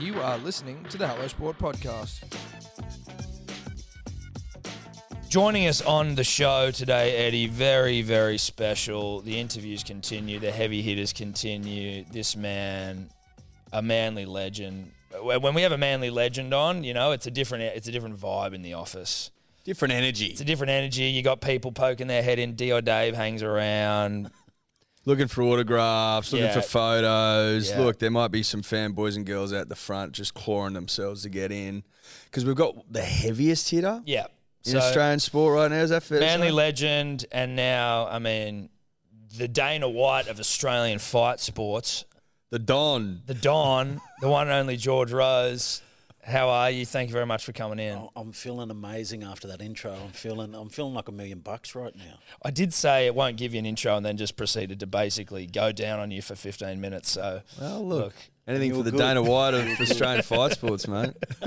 You are listening to the Hello Sport podcast. Joining us on the show today, Eddie, very, very special. The interviews continue, the heavy hitters continue. This man, a manly legend. When we have a manly legend on, you know, it's a different it's a different vibe in the office. Different energy. It's a different energy. You got people poking their head in. Dio Dave hangs around. Looking for autographs, looking Yeah. for photos. Yeah. Look, there might be some fanboys and girls out the front just clawing themselves to get in. Because we've got the heaviest hitter Yeah. in So- Australian sport right now. Is that fair? to Manly say? legend, and now, I mean, the Dana White of Australian fight sports, the Don. the Don, the one and only George Rose. How are you? Thank you very much for coming in. Oh, I'm feeling amazing after that intro. I'm feeling I'm feeling like a million bucks right now. I did say it won't give you an intro and then just proceeded to basically go down on you for 15 minutes. So, Well, look. Look, Anything for the good. Dana White of Australian fight sports, mate.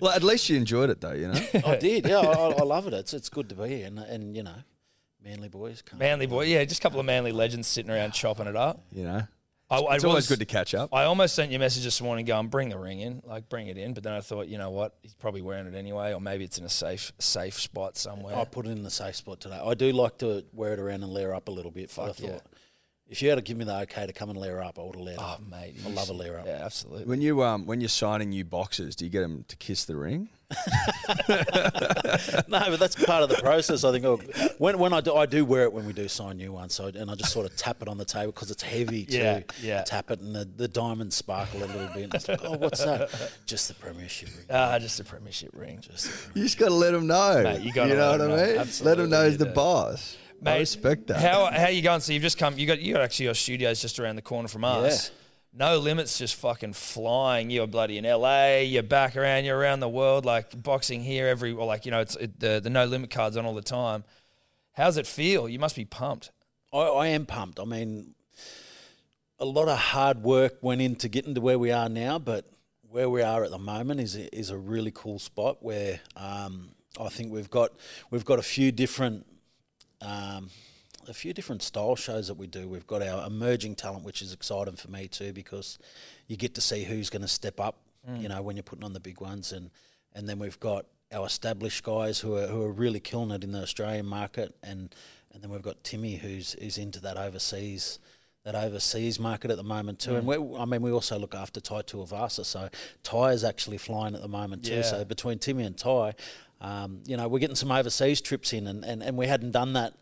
well, at least you enjoyed it, though, you know? I did, yeah. I, I love it. It's it's good to be here, and and you know, manly boys. Come manly boy, yeah, just a couple of manly legends sitting around chopping it up. You know? I, I It's always was- good to catch up. I almost sent you a message this morning going, bring the ring in, like bring it in. But then I thought, you know what? He's probably wearing it anyway, or maybe it's in a safe safe spot somewhere. I put it in the safe spot today. I do like to wear it around and layer up a little bit. But I Fuck thought yeah. If you had to give me the okay to come and layer up, I would have layered oh, up. mate. I love a layer up. Yeah, absolutely. When you um when you're signing new boxes, do you get them to kiss the ring? no, but that's part of the process. I think Oh, when when I do, I do wear it when we do sign new ones. So and I just sort of tap it on the table because it's heavy too. Yeah, yeah. Tap it and the, the diamonds sparkle a little bit. And it's like, oh, what's that? Just the premiership ring. Ah, just a premiership ring. Just the premiership. You just got to let them know. Mate, you gotta know let what 'em I know. mean? Let Absolutely them know he's the do. Boss. I respect that. How how you going? So you've just come. You got you got actually your studios just around the corner from us. No limits, just fucking flying. You're bloody in LA. You're back around. You're around the world, like boxing here every. Or like you know, it's it, the the no limit cards on all the time. How's it feel? You must be pumped. I, I am pumped. I mean, a lot of hard work went into getting to where we are now, but where we are at the moment is a, is a really cool spot where um, I think we've got we've got a few different um, a few different style shows that we do. We've got our emerging talent, which is exciting for me too, because you get to see who's going to step up. You know, when you're putting on the big ones, and and then we've got our established guys who are who are really killing it in the Australian market, and and then we've got Timmy who's is into that overseas that overseas market at the moment too. And we, I mean, we also look after Tai Tuivasa. So Tai is actually flying at the moment too. Yeah. So between Timmy and Tai, um, you know, we're getting some overseas trips in, and, and, and we hadn't done that.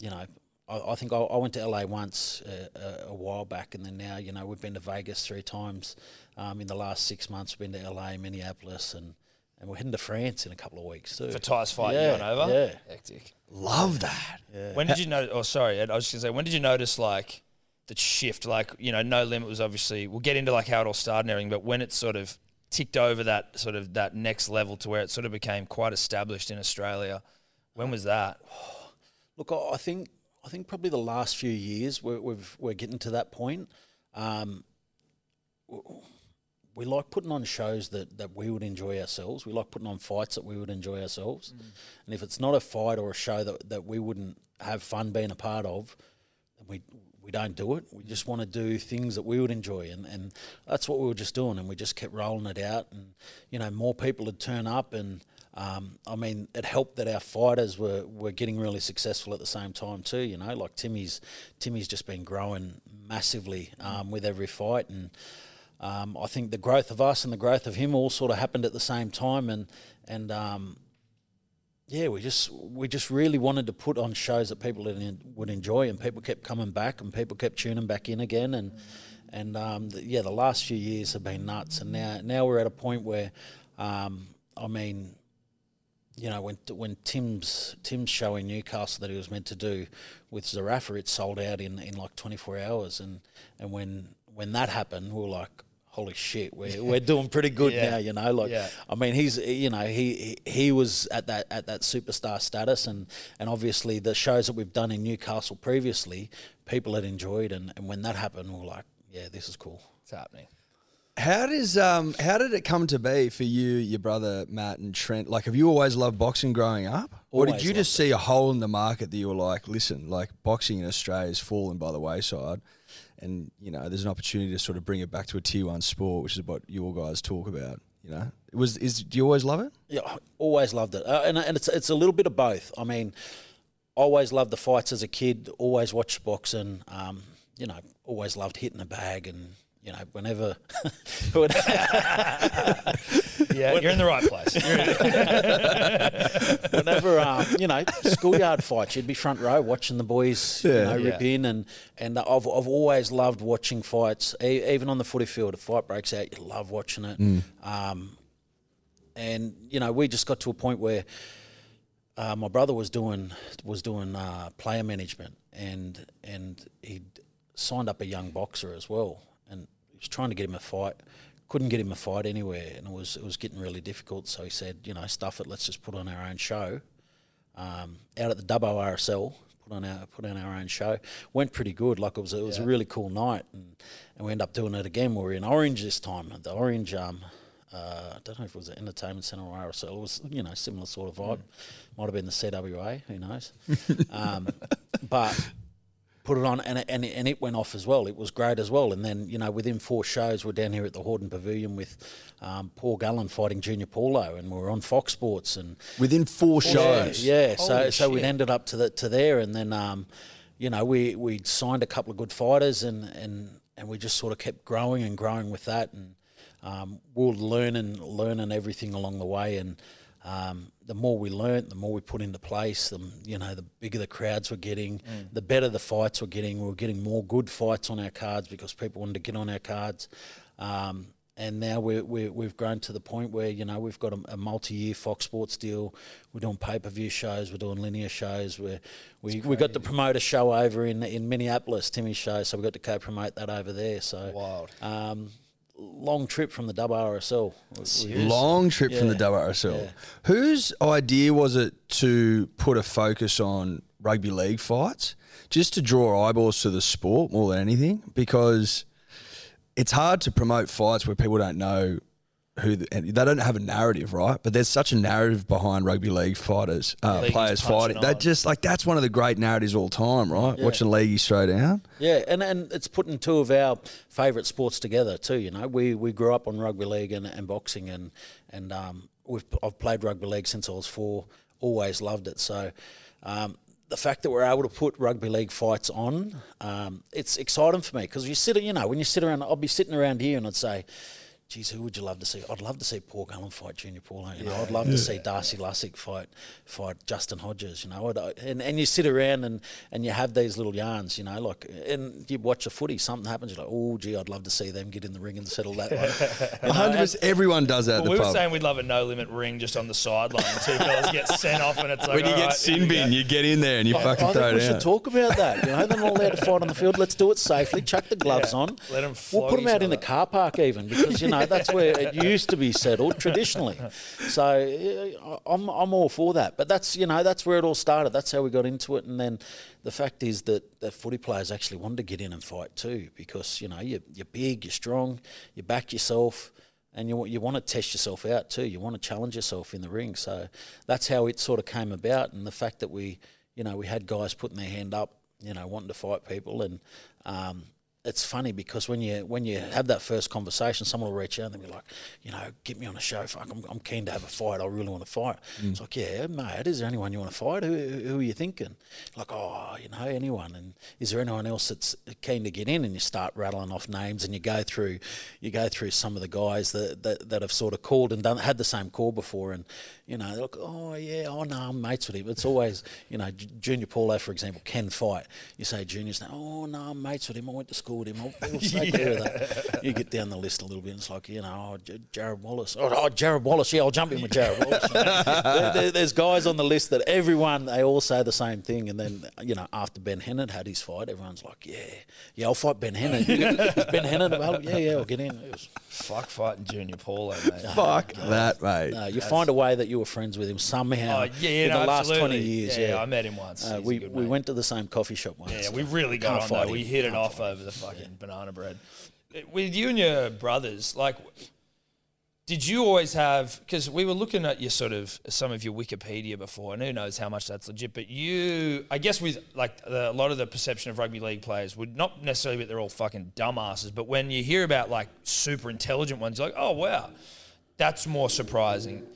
You know, I, I think I, I went to LA once uh, a, a while back, and then now you know we've been to Vegas three times um, in the last six months. We've been to LA, Minneapolis, and and we're heading to France in a couple of weeks too. For Tai's fight, Yeah, you going over? yeah. Hectic. Love that. When did you know? Oh, sorry, Ed, I was just gonna say. When did you notice like the shift? Like you know, no limit was obviously. We'll get into like how it all started and everything, but when it sort of ticked over that sort of that next level to where it sort of became quite established in Australia. When was that? Look, I think I think probably the last few years we're we've, we're getting to that point. Um, we like putting on shows that, that we would enjoy ourselves. We like putting on fights that we would enjoy ourselves. And if it's not a fight or a show that, that we wouldn't have fun being a part of, then we we don't do it. We just want to do things that we would enjoy, and, and that's what we were just doing. And we just kept rolling it out, and you know, more people would turn up, and um, I mean, it helped that our fighters were, were getting really successful at the same time too. You know, like Timmy's Timmy's just been growing massively um, with every fight, and um, I think the growth of us and the growth of him all sort of happened at the same time, and and um, yeah, we just we just really wanted to put on shows that people would enjoy, and people kept coming back, and people kept tuning back in again, and and um, the, yeah, the last few years have been nuts, and now now we're at a point where, um, I mean, you know, when when Tim's Tim's show in Newcastle that he was meant to do with Zerafa, it sold out in, in like 24 hours, and and when when that happened, we were like, holy shit, we're we're doing pretty good Yeah. now, you know. Like, Yeah. I mean, he's you know he he he was at that at that superstar status, and and obviously the shows that we've done in Newcastle previously, people had enjoyed, and and when that happened, we were like, yeah, this is cool. It's happening. How does um how did it come to be for you, your brother Matt and Trent? Like, have you always loved boxing growing up, or did Always you just see a hole in the market that you were like, listen, like boxing in Australia has fallen by the wayside, and you know, there's an opportunity to sort of bring it back to a tier one sport, which is what you all guys talk about. You know, it was is do you always love it? Yeah, I always loved it, uh, and and it's it's a little bit of both. I mean, always loved the fights as a kid. Always watched boxing. Um, you know, always loved hitting the bag, and you know, whenever. Yeah, you're in the right place. Whenever um, you know schoolyard fights, you'd be front row watching the boys, you Yeah. know, Yeah. rip in, and and I've I've always loved watching fights, e- even on the footy field. A fight breaks out, you love watching it. Um, and you know, we just got to a point where uh, my brother was doing was doing uh, player management, and and he'd signed up a young boxer as well, he was trying to get him a fight. Couldn't get him a fight anywhere, and it was it was getting really difficult. So he said, you know, stuff it. Let's just put on our own show. Um, out at the Dubbo RSL, put on our put on our own show. Went pretty good. Like it was it was a really cool night, and, and we ended up doing it again. We were in Orange this time. The Orange, um, uh, I don't know if it was the Entertainment Centre or RSL. It was you know similar sort of vibe. Might have been the CWA. Who knows? um, but put it on, and it, and, it, and it went off as well. It was great as well. And then, you know, within four shows, we're down here at the Hordern Pavilion with um, Paul Gallen fighting Junior Paulo, and we were on Fox Sports. And Within four shows. yeah, yeah. so so we ended up to the, to there, and then, um, you know, we we signed a couple of good fighters, and and and we just sort of kept growing and growing with that, and um, we were learning learning everything along the way, and. Um, the more we learnt, the more we put into place, the you know, the bigger the crowds were getting, the better the fights were getting. We were getting more good fights on our cards because people wanted to get on our cards. Um, and now we're, we're, we've grown to the point where you know we've got a, a multi-year Fox Sports deal. We're doing pay-per-view shows. We're doing linear shows. We're, we we got to promote a show over in in Minneapolis, Timmy's show. So we got to co-promote that over there. So Wild. Um, long trip from the WRSL. We- Long trip from the Yeah. WRSL. Yeah. Whose idea was it to put a focus on rugby league fights, just to draw eyeballs to the sport more than anything? Because it's hard to promote fights where people don't know who the, and they don't have a narrative, right? But there's such a narrative behind rugby league fighters, uh, Leaguey's players fighting. That just like that's one of the great narratives of all time, right? Watching leaguey straight down. Yeah, and, and it's putting two of our favourite sports together too. You know, we, we grew up on rugby league and, and boxing, and and um, we've I've played rugby league since I was four. Always loved it. So um, the fact that we're able to put rugby league fights on, um, it's exciting for me because you sit, you know, when you sit around, I'll be sitting around here and I'd say. Geez, who would you love to see? I'd love to see Paul Gallen fight Junior Paulo. You know, I'd love to see Darcy Lussick fight fight Justin Hodges. You know, I'd, and and you sit around and, and you have these little yarns. You know, like and you watch a footy, something happens. You're like, oh, gee, I'd love to see them get in the ring and settle that. Like, hundred percent. Everyone does that at Well, the we were saying we'd love a no limit ring just on the sideline. Two fellas get sent off, and it's like when you get right, sin here bin, go. you get in there and you I fucking think throw we it should out. talk about that. You know, they're not allowed to fight on the field. Let's do it safely. Chuck the gloves Yeah, on. let 'em We'll put them out in the car park even because you know that's where it used to be settled traditionally. So uh, I'm I'm all for that. But that's you know that's where it all started. That's how we got into it. And then the fact is that the footy players actually wanted to get in and fight too because you know you're, you're big, you're strong, you back yourself. And you, you want to test yourself out too. You want to challenge yourself in the ring. So that's how it sort of came about. And the fact that we, you know, we had guys putting their hand up, you know, wanting to fight people. And um, it's funny because when you when you have that first conversation, someone will reach out and they'll be like, you know, get me on a show. Fuck, I'm, I'm keen to have a fight. I really want to fight. Mm. It's like, yeah, mate, is there anyone you want to fight? Who, who are you thinking? Like, oh, you know, anyone. And is there anyone else that's keen to get in? And you start rattling off names and you go through, you go through some of the guys that, that, that have sort of called and done had the same call before. And, you know, they're like, oh, yeah, oh, no, I'm mates with him. It's always, you know, J- Junior Paulo, for example, can fight. You say Junior's oh, no, I'm mates with him. I went to school with him. I'll, I'll stay clear that. You get down the list a little bit. And it's like, you know, oh, J- Jarrod Wallace. Oh, oh, Jarrod Wallace. Yeah, I'll jump in with Jarrod Wallace. there, there- there's guys on the list that everyone, they all say the same thing. And then, you know, after Ben Hennett had his fight, everyone's like, yeah, yeah, I'll fight Ben Hennett. Is Ben Hennett available? Yeah, yeah, I'll get in. Was, Fuck fighting Junior Paulo, mate. Fuck that, mate. no, you find a way that you were friends with him somehow Oh yeah, in no, the last absolutely. 20 years. Yeah, Yeah, I met him once. Uh, we we mate. went to the same coffee shop once. Yeah, we really got Can't on fight though. We hit it off over the fucking banana bread. With you and your brothers, like, Did you always have? Because we were looking at your sort of some of your Wikipedia before, and who knows how much that's legit. But you, I guess, with like the, a lot of the perception of rugby league players would not necessarily be that they're all fucking dumbasses, but when you hear about like super intelligent ones, you're like, oh wow, that's more surprising.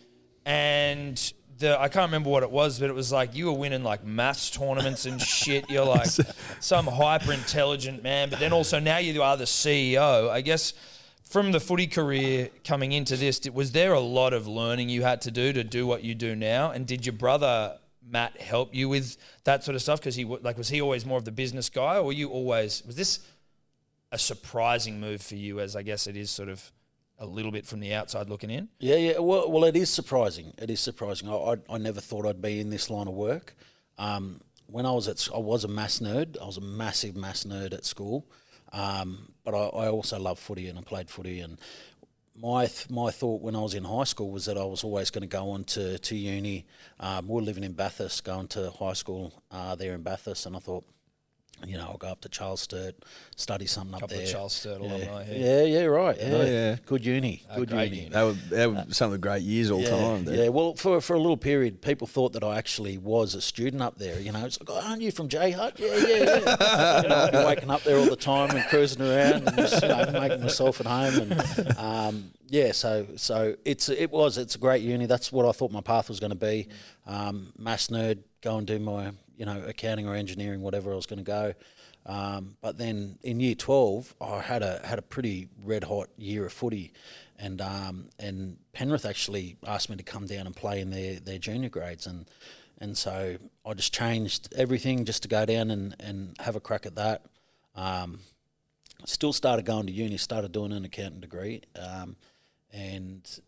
And the I can't remember what it was, but it was like you were winning like maths tournaments and shit. You're like some hyper intelligent man, but then also now you are the CEO. I guess from the footy career coming into this, was there a lot of learning you had to do to do what you do now? And did your brother Matt help you with that sort of stuff? Because he like was he always more of the business guy, or were you always was this a surprising move for you? As I guess it is sort of a little bit from the outside looking in. Yeah, yeah. Well, well, it is surprising. It is surprising. I, I, I never thought I'd be in this line of work. Um, when I was at, I was a mass nerd. I was a massive mass nerd at school, um, but I, I also love footy and I played footy. And my th- my thought when I was in high school was that I was always going to go on to to uni. Um, we were living in Bathurst, going to high school uh, there in Bathurst, and I thought. You know, I'll go up to Charles Sturt, study something up Couple there. of Charles Sturt yeah. alumni here. yeah, yeah, right. Yeah, Oh, yeah. good uni, Uh, good great uni. uni. That was, that was some of the great years all Yeah, time. there. yeah. Well, for for a little period, people thought that I actually was a student up there. You know, it's like, oh, aren't you from J Hut? Yeah, yeah, yeah. you know, I'd be waking up there all the time and cruising around and just you know, making myself at home. And um, yeah, so so it's it was it's a great uni. That's what I thought my path was going to be. Um, mass nerd, go and do my you know accounting or engineering, whatever I was going to go. Um, but then in year twelve, I had a had a pretty red hot year of footy, and um, and Penrith actually asked me to come down and play in their, their junior grades, and and so I just changed everything just to go down and, and have a crack at that. Um, still started going to uni, started doing an accounting degree, um, and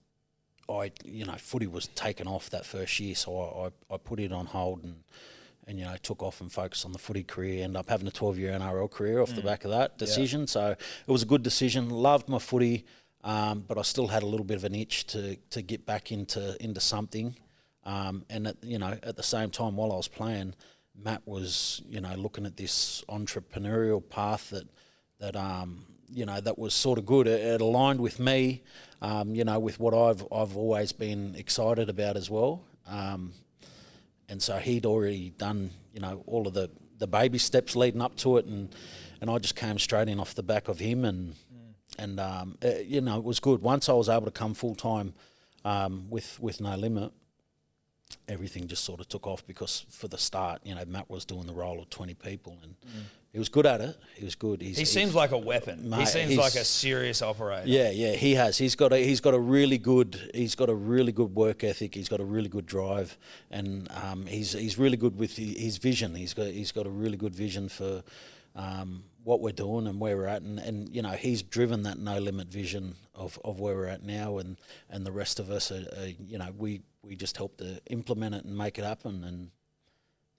I you know footy was taken off that first year, so I, I, I put it on hold and and you know took off and focused on the footy career. Ended up having a twelve year NRL career off the back of that decision. So it was a good decision. Loved my footy, um, but I still had a little bit of an itch to to get back into into something. Um, and at, you know at the same time while I was playing, Matt was you know looking at this entrepreneurial path that that um, you know that was sort of good. It, it aligned with me, um, you know, with what I've I've always been excited about as well. Um, and so he'd already done, you know, all of the, the baby steps leading up to it, and and I just came straight in off the back of him, and and um, uh, you know, it was good. Once I was able to come full time um, with with no limit, everything just sort of took off because for the start, you know, Matt was doing the role of twenty people, and he was good at it. He was good. He's, He seems like a weapon. he seems like a serious operator. yeah, yeah, he has. He's got a he's got a really good he's got a really good work ethic. He's got a really good drive, and um, he's he's really good with his vision. He's got he's got a really good vision for um, what we're doing and where we're at, and, and you know he's driven that no limit vision of, of where we're at now, and, and the rest of us are, are you know we we just help to implement it and make it happen, and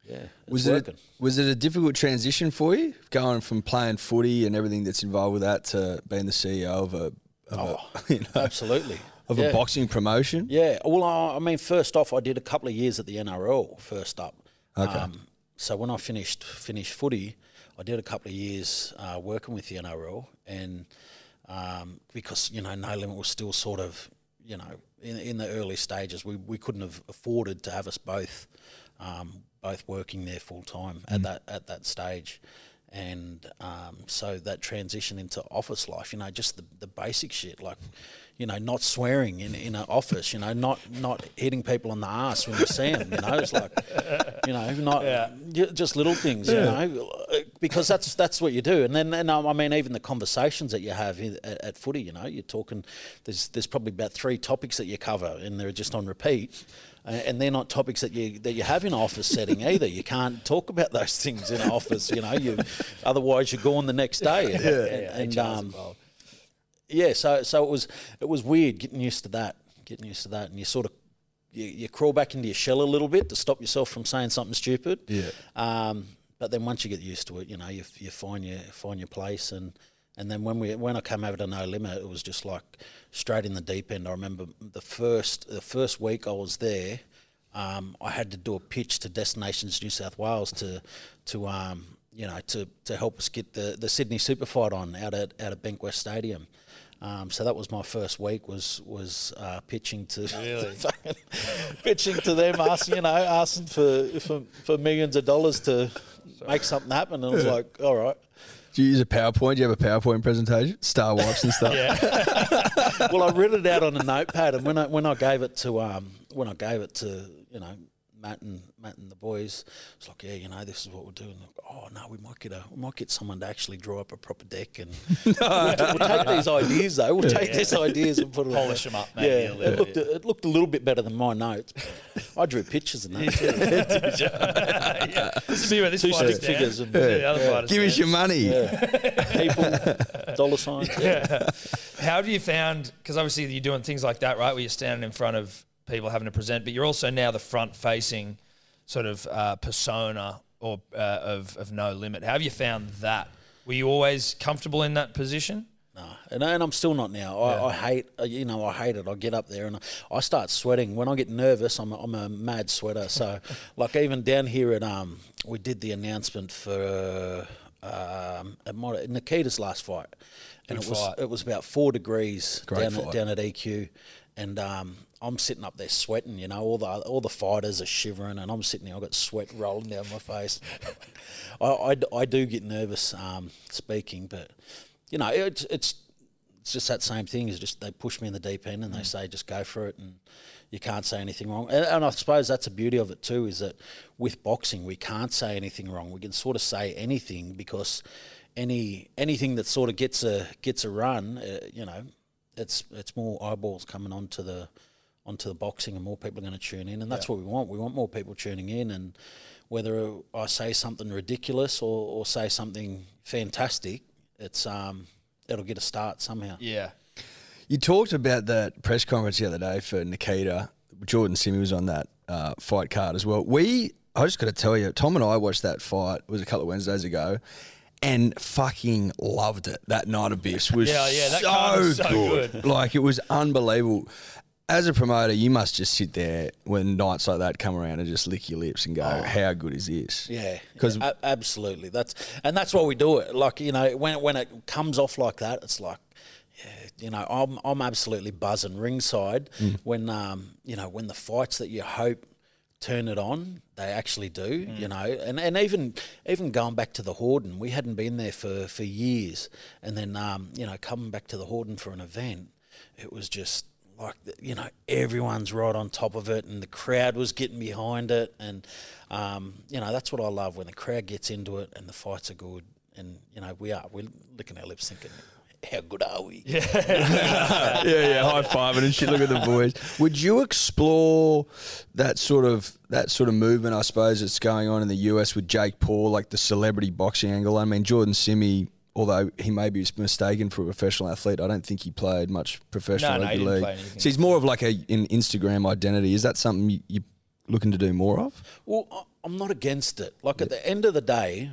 yeah, Was working. it was it a difficult transition for you going from playing footy and everything that's involved with that to being the CEO of a, of a you know, Absolutely. of Yeah. a boxing promotion? Yeah. Well, I I mean, first off, I did a couple of years at the NRL first up. Okay. Um, so when I finished finished footy, I did a couple of years uh, working with the NRL, and um, because you know No Limit was still sort of you know in, in the early stages, we, we couldn't have afforded to have us both um, both working there full time at that at that stage. And um, so that transition into office life, you know, just the, the basic shit, like, you know, not swearing in, in an office, you know, not not hitting people on the ass when you see them, you know, it's like, you know, not ju- just little things, you know, because that's that's what you do. And then, and um, I mean, even the conversations that you have at, at footy, you know, you're talking. There's there's probably about three topics that you cover, and they're just on repeat. And they're not topics that you that you have in an office setting either. You can't talk about those things in an office, you know. You otherwise you're gone the next day. And, and, and, um, yeah, so so it was it was weird getting used to that, getting used to that, and you sort of you, you crawl back into your shell a little bit to stop yourself from saying something stupid. Yeah. Um, but then once you get used to it, you know, you, you find your find your place, and and then when we when I came over to No Limit, it was just like straight in the deep end. I remember the first the first week I was there. Um, I had to do a pitch to Destinations New South Wales to to um, you know to, to help us get the, the Sydney Super Fight on out at out at Bankwest Stadium. Um, so that was my first week was was uh, pitching to Really? pitching to them, asking you know asking for, for for millions of dollars to make something happen. And I was like, all right. Do you use a PowerPoint? Do you have a PowerPoint presentation? Star Wipes and stuff. Yeah. well, I wrote it out on a notepad, and when I when I gave it to um when I gave it to you know Matt and Matt and the boys, it's like yeah, you know this is what we're doing. Like, oh no, we might get a we might get someone to actually draw up a proper deck, and we'll, t- we'll take these ideas though. We'll take these ideas and put it Polish on. them up, maybe a Yeah, little it looked it looked a little bit better than my notes. I drew pictures and that. too. yeah. This is where this Two stick figures and- Yeah, the other Give us your money. People, dollar signs. Yeah. How have you found? Because obviously you're doing things like that, right? Where you're standing in front of people having to present, but you're also now the front-facing sort of uh, persona or uh, of of no limit. How have you found that? Were you always comfortable in that position? No, and, and I'm still not now. I, I hate, uh, you know, I hate it. I get up there and I, I start sweating. When I get nervous, I'm a, I'm a mad sweater. So, like even down here at um, we did the announcement for um, at Nikita's last fight, and Good it was fight. it was about four degrees Great down fight. at, down at EQ, and um, I'm sitting up there sweating. You know, all the all the fighters are shivering, and I'm sitting there. I've got sweat rolling down my face. I, I, I do get nervous um, speaking, but you know, it's it's it's just that same thing. Is just they push me in the deep end and they say just go for it, and you can't say anything wrong. And, and I suppose that's the beauty of it too. Is that with boxing we can't say anything wrong. We can sort of say anything because any anything that sort of gets a gets a run, uh, you know, it's it's more eyeballs coming onto the onto the boxing, and more people are going to tune in, and that's what we want. We want more people tuning in, and whether I say something ridiculous or, or say something fantastic, it's um it'll get a start somehow. Yeah. You talked about that press conference the other day for Nikita. Jordan Simi was on that uh, fight card as well. We, I just got to tell you, Tom and I watched that fight. It was a couple of Wednesdays ago, and fucking loved it. That night of Biffs was Yeah, yeah, that so, was so good. good. Like it was unbelievable. As a promoter, you must just sit there when nights like that come around and just lick your lips and go, "How good is this?" Oh. Yeah, 'Cause- yeah, a- absolutely. That's and that's why we do it. Like you know, when when it comes off like that, it's like, yeah, you know, I'm I'm absolutely buzzing ringside when um you know when the fights that you hope turn it on, they actually do. You know, and and even even going back to the Hordern, we hadn't been there for for years, and then um you know coming back to the Hordern for an event, it was just like you know everyone's right on top of it and the crowd was getting behind it and um, you know that's what I love when the crowd gets into it and the fights are good and you know we are we're licking our lips thinking how good are we yeah yeah, yeah, high fiving and shit. Look at the boys. Would you explore that sort of that sort of movement? I suppose that's going on in the US with Jake Paul, like the celebrity boxing angle. I mean, Jordan Simi, although he may be mistaken for a professional athlete, I don't think he played much professional No, no, he rugby didn't league. play anything. So he's more of like a an Instagram identity. Is that something you, you're looking to do more of? well I- I'm not against it like at the end of the day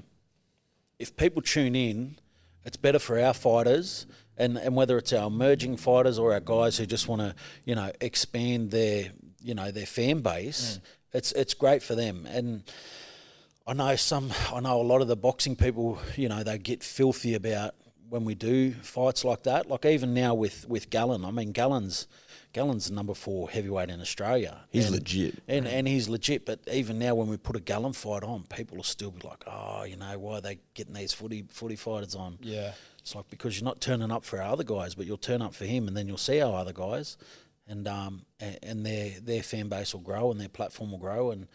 if people tune in it's better for our fighters and, and whether it's our emerging fighters or our guys who just want to you know expand their you know their fan base mm. it's it's great for them and I know some I know a lot of the boxing people you know they get filthy about when we do fights like that like even now with with Gallen I mean Gallen's Gallen's the number four heavyweight in Australia He's And- legit. and and he's legit. But even now, when we put a Gallen fight on, people will still be like, "Oh, you know, why are they getting these footy footy fighters on?" Yeah. it's like because you're not turning up for our other guys, but you'll turn up for him, and then you'll see our other guys, and um and, and their their fan base will grow and their platform will grow, and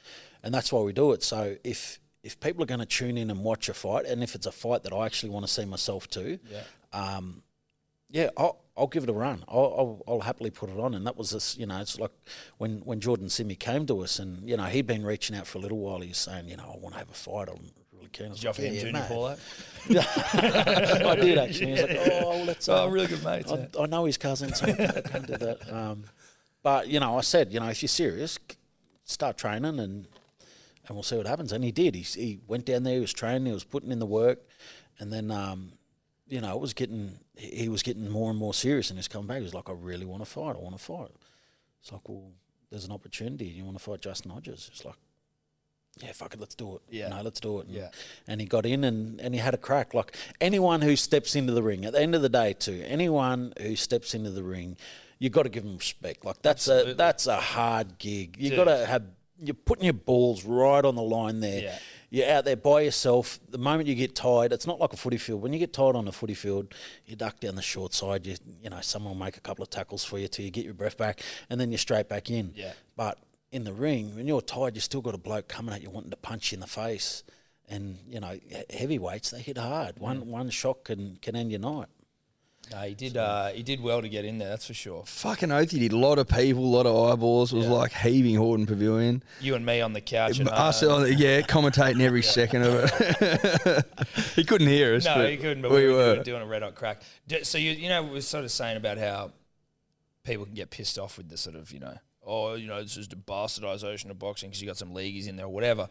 and that's why we do it. So if if people are going to tune in and watch a fight, and if it's a fight that I actually want to see myself too, Yeah. um, yeah, I'll, I'll give it a run. I'll, I'll, I'll happily put it on. And that was this, you know, it's like when, when Jordan Simi came to us and, you know, he'd been reaching out for a little while. He was saying, you know, I want to have a fight. I'm really keen. Did you offer him yeah, Junior. Paulo? I did actually. He was like, oh, well, let's. Oh, um, really good mates. I, yeah. I know his cousin, so I can't do that. Um, but you know, I said, you know, if you're serious, start training and and we'll see what happens. And he did. He he went down there. He was training. He was putting in the work, and then um, you know, it was getting he was getting more and more serious. And he's coming back. He was like, I really want to fight. I want to fight. It's like, well, there's an opportunity. You want to fight Justin Hodges? It's like, yeah, fuck it, let's do it. Yeah. no, let's do it. And, Yeah. and he got in and, and he had a crack. Like anyone who steps into the ring, at the end of the day, too, anyone who steps into the ring, You've got to give them respect. Like that's Absolutely. a that's a hard gig. You Dude. got to have you're putting your balls right on the line there. Yeah. You're out there by yourself. The moment you get tired, it's not like a footy field. When you get tired on a footy field, you duck down the short side. You you know someone will make a couple of tackles for you till you get your breath back, and then you're straight back in. Yeah. But in the ring, when you're tired, you still got a bloke coming at you wanting to punch you in the face. And you know, heavyweights they hit hard. One one shot can can end your night. No, he did. Uh, he did well to get in there. That's for sure. Fucking oath, he did a lot of people, a lot of eyeballs. It was Yeah. like heaving Hordern Pavilion. You and me on the couch. at Us, on the- yeah, commentating every second of it. he couldn't hear us. No, he couldn't. But we we, were, doing a red hot crack. So you, you know, we are sort of saying about how people can get pissed off with the sort of, you know, oh, you know, this is the bastardization of boxing because you got some leagueies in there or whatever.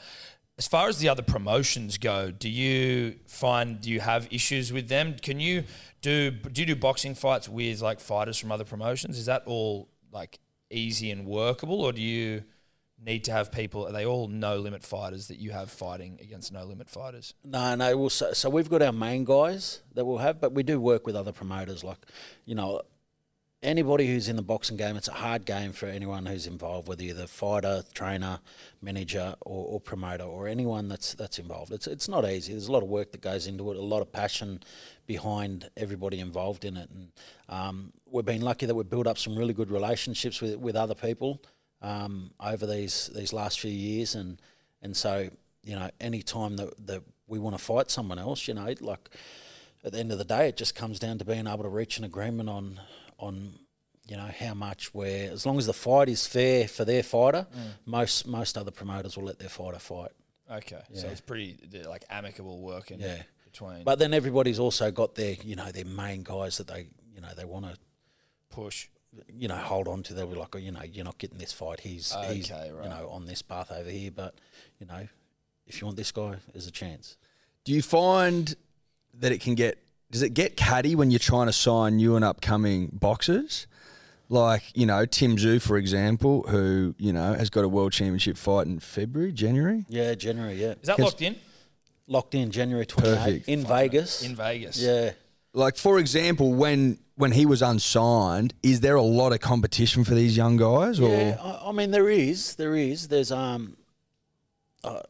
As far as the other promotions go, do you find do you have issues with them? Can you do do you do boxing fights with like fighters from other promotions? Is that all like easy and workable, or do you need to have people? Are they all no limit fighters that you have fighting against no limit fighters? No, no. We'll, so, so we've got our main guys that we'll have, but we do work with other promoters. Like, you know, anybody who's in the boxing game, it's a hard game for anyone who's involved, whether you're the fighter, trainer, manager, or, or promoter, or anyone that's that's involved. It's it's not easy. There's a lot of work that goes into it, a lot of passion behind everybody involved in it, and um, we've been lucky that we've built up some really good relationships with with other people um, over these these last few years, and and so you know, any time that that we want to fight someone else, you know, like at the end of the day, it just comes down to being able to reach an agreement on on you know how much where as long as the fight is fair for their fighter, mm. most most other promoters will let their fighter fight. Okay, yeah. so Yeah. it's pretty like amicable working Yeah. between But then everybody's also got their you know their main guys that they you know they want to push. you know hold on to. They'll be like, oh, you know, you're not getting this fight. He's he's Okay, right. you know on this path over here, but you know. If you want this guy, there's a chance. Do you find that it can get? Does it get catty when you're trying to sign new and upcoming boxers? Like you know Tim Tszyu, for example, who you know has got a world championship fight in February, January. Yeah, January. Yeah, Is that locked in? locked in January 28th Perfect. in Vegas. In Vegas. yeah, Like for example, when when he was unsigned, is there a lot of competition for these young guys? Or yeah. I, I mean, there is, there is. There's um, uh,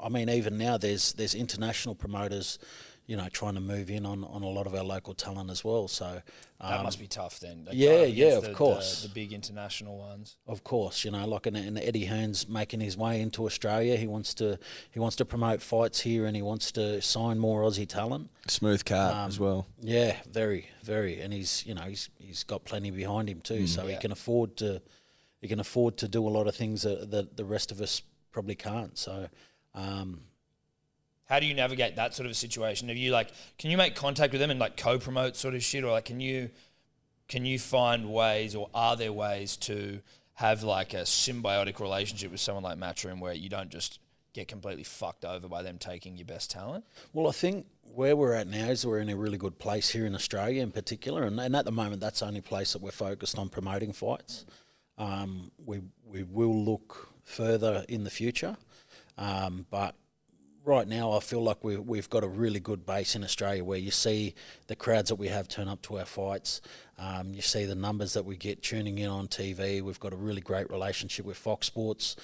I mean, even now there's there's international promoters, you know, trying to move in on, on a lot of our local talent as well. So That um, must be tough then. Like, yeah, yeah, of the- the- course. The, big international ones. Of course, you know, like an, an Eddie Hearn's making his way into Australia. He wants to he wants to promote fights here, and he wants to sign more Aussie talent. smooth cat Um, as well. Yeah, very, very, and he's you know he's he's got plenty behind him too, so he can afford to he can afford to do a lot of things that, that the rest of us probably can't. So, um, How do you navigate that sort of a situation? Have you like, can you make contact with them and like co-promote sort of shit, or like, can you, can you find ways, or are there ways to have like a symbiotic relationship with someone like Matchroom where you don't just get completely fucked over by them taking your best talent? well, I think where we're at now is we're in a really good place here in Australia, in particular, and, and at the moment that's the only place that we're focused on promoting fights. Um, we we will look further in the future, um, but right now I feel like we've, we've got a really good base in Australia where you see the crowds that we have turn up to our fights. Um, you see the numbers that we get tuning in on TV. We've got a really great relationship with Fox Sports,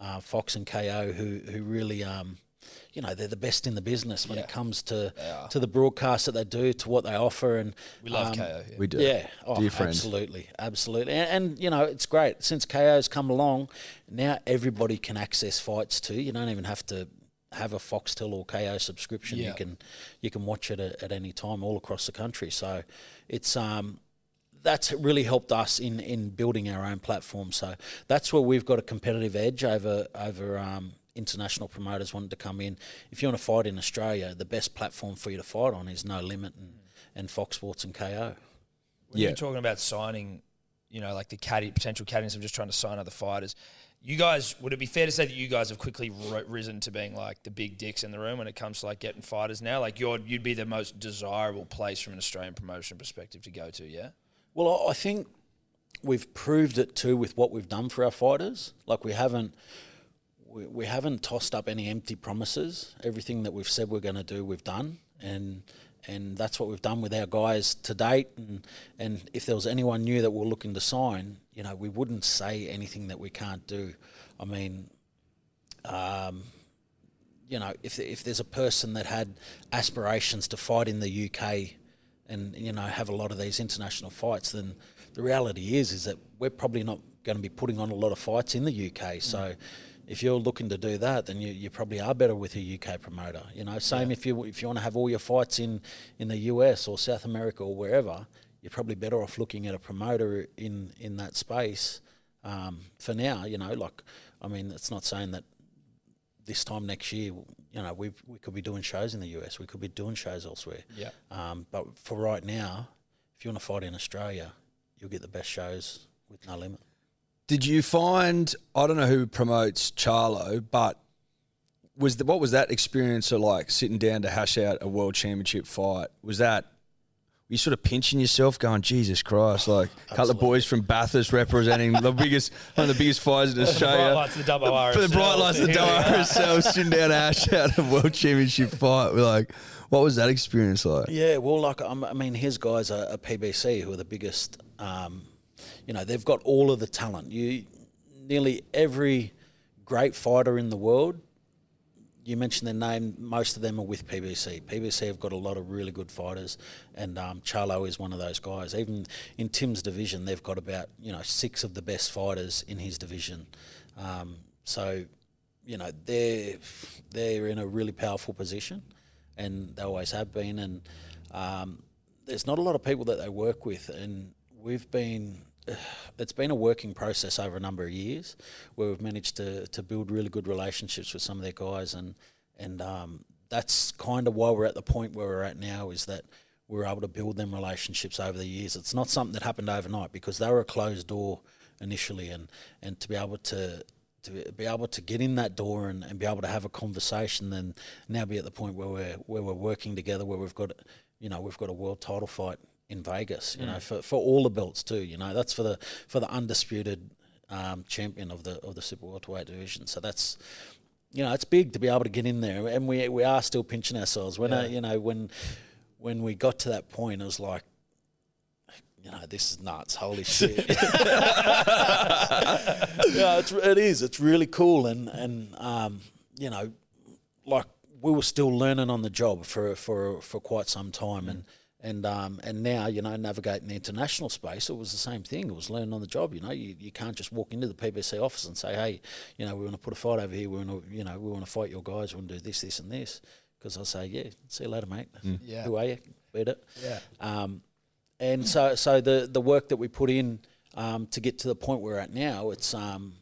uh, Fox and Kayo, who who really. Um, you know they're the best in the business when Yeah. it comes to to the broadcast that they do, to what they offer, and We love um, Kayo. Here. We do. yeah, oh, Dear friends. absolutely, absolutely, and, and you know it's great since Kayo's come along. Now everybody can access fights too. You don't even have to have a Foxtel or Kayo subscription. Yeah. You can you can watch it at, at any time all across the country. So it's um that's really helped us in in building our own platform. So that's where we've got a competitive edge over over um, international promoters wanting to come in. If you want to fight in Australia, the best platform for you to fight on is No Limit and, and Fox Sports and Kayo. When Yeah. you're talking about signing, you know, like the caddy potential caddies of just trying to sign other fighters. You guys, would it be fair to say that you guys have quickly ri- risen to being like the big dicks in the room when it comes to like getting fighters now? Like you're, you'd be the most desirable place from an Australian promotion perspective to go to, yeah? Well, I- I think we've proved it too with what we've done for our fighters. Like we haven't, we, we haven't tossed up any empty promises. Everything that we've said we're going to do, we've done, and and that's what we've done with our guys to date. And and if there was anyone new that we're looking to sign, you know, we wouldn't say anything that we can't do. I mean, um, you know, if if there's a person that had aspirations to fight in the UK, and you know have a lot of these international fights, then the reality is is that we're probably not going to be putting on a lot of fights in the UK. So if you're looking to do that, then you, you probably are better with a UK promoter. You know, same if you if you want to have all your fights in in the US or South America or wherever, you're probably better off looking at a promoter in in that space. Um, for now, you know, like I mean, it's not saying that this time next year, you know, we we could be doing shows in the US, we could be doing shows elsewhere. Yeah. Um, but for right now, if you want to fight in Australia, you'll get the best shows with no limit. Did you find I don't know who promotes Charlo, but was the, what was that experience of like sitting down to hash out a world championship fight? Was that were you sort of pinching yourself, going, Jesus Christ, like a couple of boys from Bathurst representing the biggest one of the biggest fighters in Bright Australia. lights, the double For the bright lights of the Here we are. WRSL sitting down to hash out a world championship fight. We're like, what was that experience like? Yeah, well, like I mean, his guys are, are PBC, who are the biggest. Um, you know, they've got all of the talent. You nearly every great fighter in the world. You mentioned their name. Most of them are with PBC. PBC have got a lot of really good fighters, and um, Charlo is one of those guys. Even in Tim's division, they've got about you know six of the best fighters in his division. Um, so, you know, they're they're in a really powerful position, and they always have been. And um, there's not a lot of people that they work with, and we've been. It's been a working process over a number of years, where we've managed to, to build really good relationships with some of their guys, and and um, that's kind of why we're at the point where we're at now. Is that we're able to build them relationships over the years. It's not something that happened overnight because they were a closed door initially, and and to be able to to be able to get in that door and, and be able to have a conversation, then now be at the point where we're where we're working together, where we've got, you know, we've got a world title fight in Vegas, you know, for, for all the belts too. You know, that's for the for the undisputed um, champion of the of the super welterweight division. So that's you know, it's big to be able to get in there, and we we are still pinching ourselves. When I, you know when when we got to that point, it was like. You know, this is nuts. Holy shit! yeah, it's, it is. It's really cool, and and um, you know, like we were still learning on the job for for for quite some time, and and um, and now you know navigating the international space, it was the same thing. It was learning on the job. You know, you, you can't just walk into the PBC office and say, hey, you know, we want to put a fight over here. We want to you know we want to fight your guys. We want to do this, this, and this. Because I'll say, yeah, see you later, mate. Yeah. Who are you? Beat it. Yeah. Um, and so, so the the work that we put in um, to get to the point we're at now, it's um,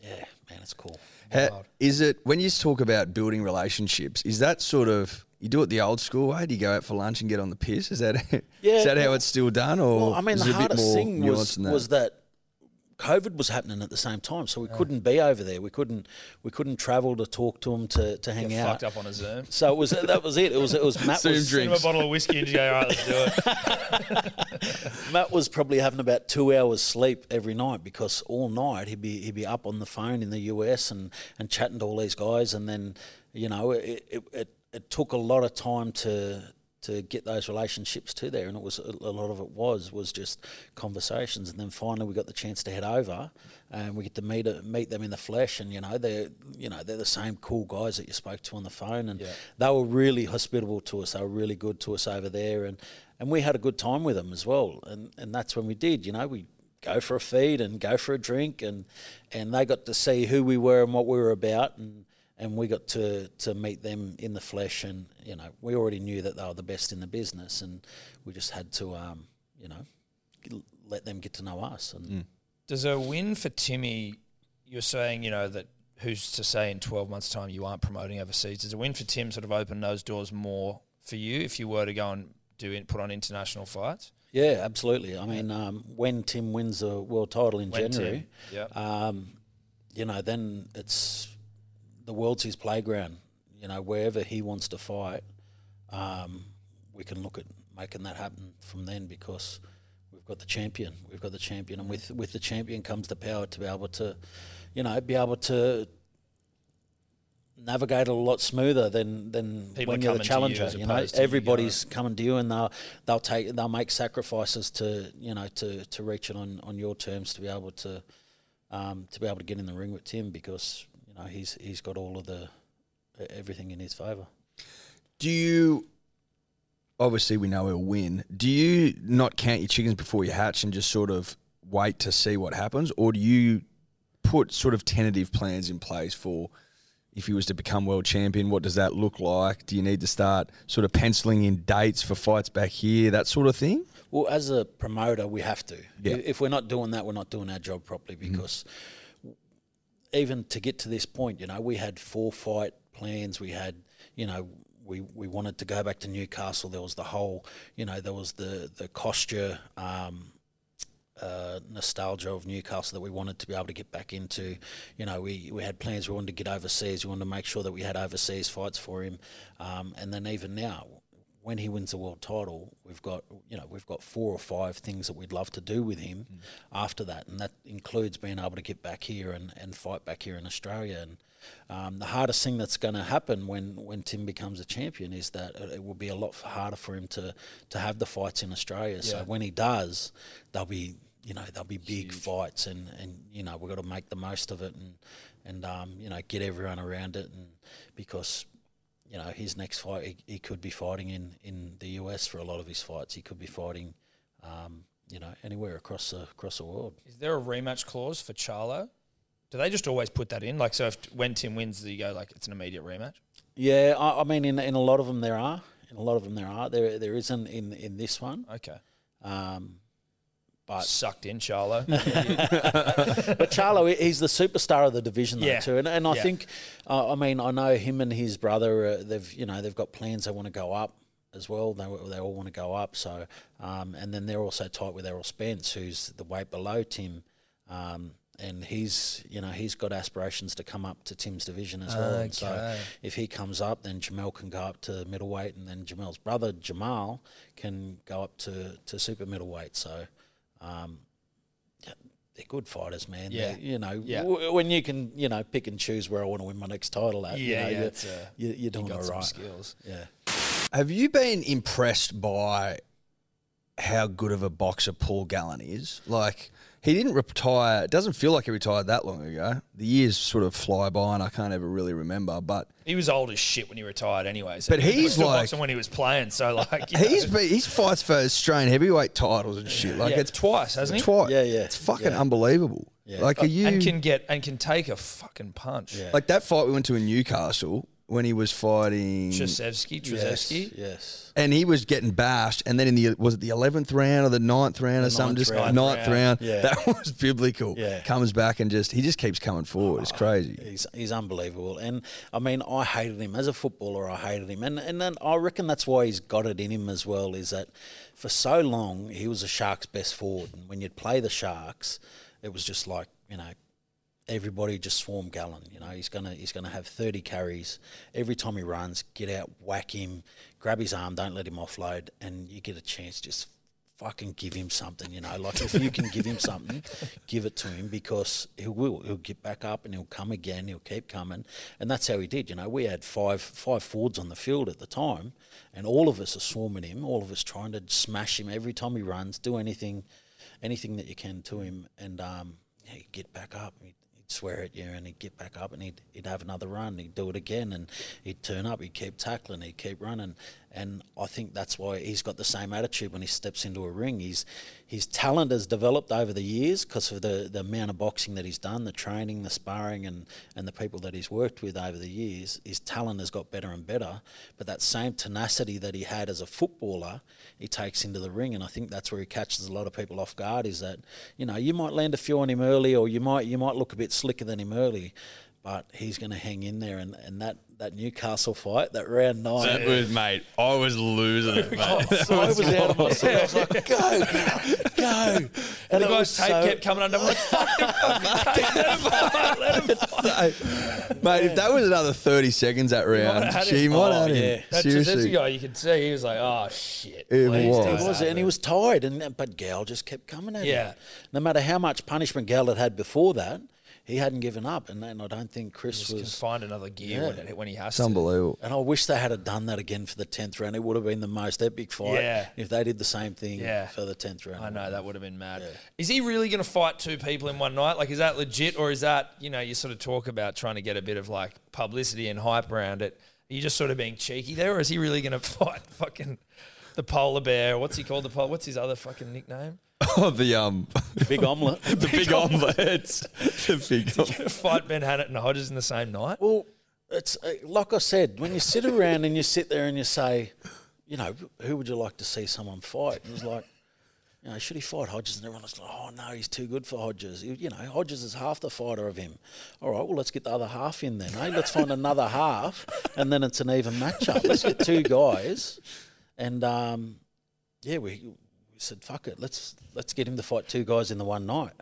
yeah, man, it's cool. Ha- is it when you talk about building relationships? Is that sort of you do it the old school way? Do you go out for lunch and get on the piss? Is that Yeah, is that how it's still done, or Well, I mean, the it a bit hardest thing was that? was that COVID was happening at the same time, so we couldn't be over there. We couldn't we couldn't travel to talk to them to, to hang Get out. fucked up on a Zoom. So it was that was it. It was it was Matt Zoom was drink. A bottle of whiskey and just go, all right, let's do it. Matt was probably having about two hours sleep every night because all night he'd be he'd be up on the phone in the US and, and chatting to all these guys, and then you know it it, it, it took a lot of time to to get those relationships to there, and it was a lot of it was was just conversations, and then finally we got the chance to head over, and we get to meet meet them in the flesh, and you know they're you know they're the same cool guys that you spoke to on the phone, and Yeah. they were really hospitable to us. They were really good to us over there, and and we had a good time with them as well. And and that's when we did. You know, we go for a feed and go for a drink, and and they got to see who we were and what we were about, and and we got to to meet them in the flesh. And you know, we already knew that they were the best in the business, and we just had to, um, you know, let them get to know us. And Does a win for Timmy, you're saying, you know, that who's to say in 12 months' time you aren't promoting overseas? Does a win for Tim sort of open those doors more for you if you were to go and do it, put on international fights? yeah, absolutely. I mean, um, when Tim wins the world title in When January. Tim, yeah. um, you know, then it's the world's his playground. You know, wherever he wants to fight, um, we can look at making that happen from then because we've got the champion. We've got the champion, and with with the champion comes the power to be able to, you know, be able to navigate a lot smoother than than People when you're the to you challenger. You, know, to you everybody's coming to you, and they'll they'll take they'll make sacrifices to you know to to reach it on on your terms to be able to um, to be able to get in the ring with Tim because know he's he's got all of the everything in his favour. Do you? Obviously, we know he'll win. Do you not count your chickens before you hatch and just sort of wait to see what happens, or do you put sort of tentative plans in place for if he was to become world champion? What does that look like? Do you need to start sort of penciling in dates for fights back here, that sort of thing? Well, as a promoter, we have to. Yeah. If we're not doing that, we're not doing our job properly because mm-hmm. Even to get to this point, you know, we had four fight plans. We had, you know, we, we wanted to go back to Newcastle. There was the whole, you know, there was the the Kostya um, uh, nostalgia of Newcastle that we wanted to be able to get back into. You know, we, we had plans. We wanted to get overseas. We wanted to make sure that we had overseas fights for him. Um, and then even now, when he wins the world title, we've got you know we've got four or five things that we'd love to do with him after that, and that includes being able to get back here and, and fight back here in Australia. And um, the hardest thing that's going to happen when, when Tim becomes a champion is that it, will be a lot harder for him to to have the fights in Australia. So when he does, they'll be you know they'll be big fights, and, and you know we've got to make the most of it and and um, you know get everyone around it, and because you know, his next fight, he, he could be fighting in, in the US for a lot of his fights. He could be fighting, um, you know, anywhere across the across the world. Is there a rematch clause for Charlo? Do they just always put that in? Like, so if when Tim wins, you go like it's an immediate rematch. Yeah, I, I mean, in in a lot of them there are. In a lot of them there are. There there isn't in in this one. Okay, Um, but sucked in Charlo. but Charlo, he's the superstar of the division, though, Yeah. too. And, and I Yeah. think, uh, I mean, I know him and his brother. Uh, they've, you know, they've got plans. They want to go up as well. They they all want to go up. So, um, and then they're also tight with Errol Spence, who's the weight below Tim. Um, and he's, you know, he's got aspirations to come up to Tim's division as well. And so, Okay. if he comes up, then Jermell can go up to middleweight, and then Jermell's brother Jermall can go up to, to super middleweight. So, um, they're good fighters, man. Yeah. They're- you know, Yeah. w- when you can, you know, pick and choose where I want to win my next title at. you Yeah, know, yeah, you're, it's, uh, you, you're doing got all some right. skills. Yeah. Have you been impressed by how good of a boxer Paul Gallen is? Like, he didn't retire. It doesn't feel like he retired that long ago. The years sort of fly by, and I can't ever really remember. But He was old as shit when he retired, anyway. So But he was he's still like- when he was playing. So like, you know, he's been, he's fights for Australian heavyweight titles and shit. Like Yeah, it's twice, hasn't he? Twice. Yeah, yeah, It's fucking yeah. unbelievable. Yeah. Like, are you and can get and can take a fucking punch. Yeah. like that fight we went to in Newcastle when he was fighting? Terzievski, Yes. Yes. and he was getting bashed, and then in the was it the eleventh round or the ninth round or something? ninth Just round. ninth Ninth round. Yeah. That was biblical. Yeah. comes back and just he just keeps coming forward. It's oh, crazy. He's he's unbelievable, and I mean I hated him as a footballer. I hated him, and and then I reckon that's why he's got it in him as well. Is that for so long he was the Sharks' best forward, and when you'd play the Sharks, it was just like you know everybody just swarm Gallen. You know he's gonna he's gonna have thirty carries every time he runs. Get out, whack him, grab his arm, don't let him offload, and you get a chance just fucking give him something, you know. Like if you can give him something, give it to him because he will. He'll get back up and he'll come again. He'll keep coming, and that's how he did. You know, we had five five forwards on the field at the time, and all of us are swarming him. All of us trying to smash him every time he runs. Do anything, anything that you can to him, and um, yeah, he'd get back up. He'd, he'd swear at you, and he'd get back up, and he'd he'd have another run. He'd do it again, and he'd turn up. He'd keep tackling. He'd keep running, and I think that's why he's got the same attitude when he steps into a ring. He's his talent has developed over the years because of the, the amount of boxing that he's done, the training, the sparring, and, and the people that he's worked with over the years. His talent has got better and better, but that same tenacity that he had as a footballer, he takes into the ring, and I think that's where he catches a lot of people off guard. Is that you know you might land a few on him early, or you might you might look a bit slicker than him early, but he's going to hang in there, and, and that. That Newcastle fight, that round nine, That was, mate. I was losing it, mate. Oh, I was out of my. I was like, go, go, go. And The guy's was tape so- kept coming under. I'm like, fuck him, fuck him, let him fight, let him fight. So, mate, if that was another thirty seconds that round, have had she him. might Oh, have had him. yeah. That Seriously. Terzievski guy, you could see he was like, oh shit. It was. He was, and he was tired, and but Gal just kept coming at Yeah. him. No matter how much punishment Gal had had before that, he hadn't given up, and, and I don't think Kris Just can was. find another gear Yeah. when, it, when he has It's to. unbelievable. And I wish they had have done that again for the tenth round. It would have been the most epic fight Yeah. if they did the same thing Yeah. for the tenth round. I know that would have been mad. Is he really going to fight two people in one night? Like, is that legit, or is that you know you sort of talk about trying to get a bit of like publicity and hype around it? Are you just sort of being cheeky there, or is he really going to fight fucking the polar bear? What's he called? The pol- what's his other fucking nickname? Oh, the um, Big omelette. the big omelet. the big. Om- fight Ben Hannant and Hodges in the same night? Well, it's uh, like I said, when you sit around and you sit there and you say, you know, who would you like to see someone fight? And it was like, you know, should he fight Hodges? And everyone was like, oh no, he's too good for Hodges. You you know, Hodges is half the fighter of him. All right, well, let's get the other half in then. Eh? Let's find another half, and then it's an even matchup. Let's get two guys, and um, yeah, we, we said, fuck it, let's let's get him to fight two guys in the one night.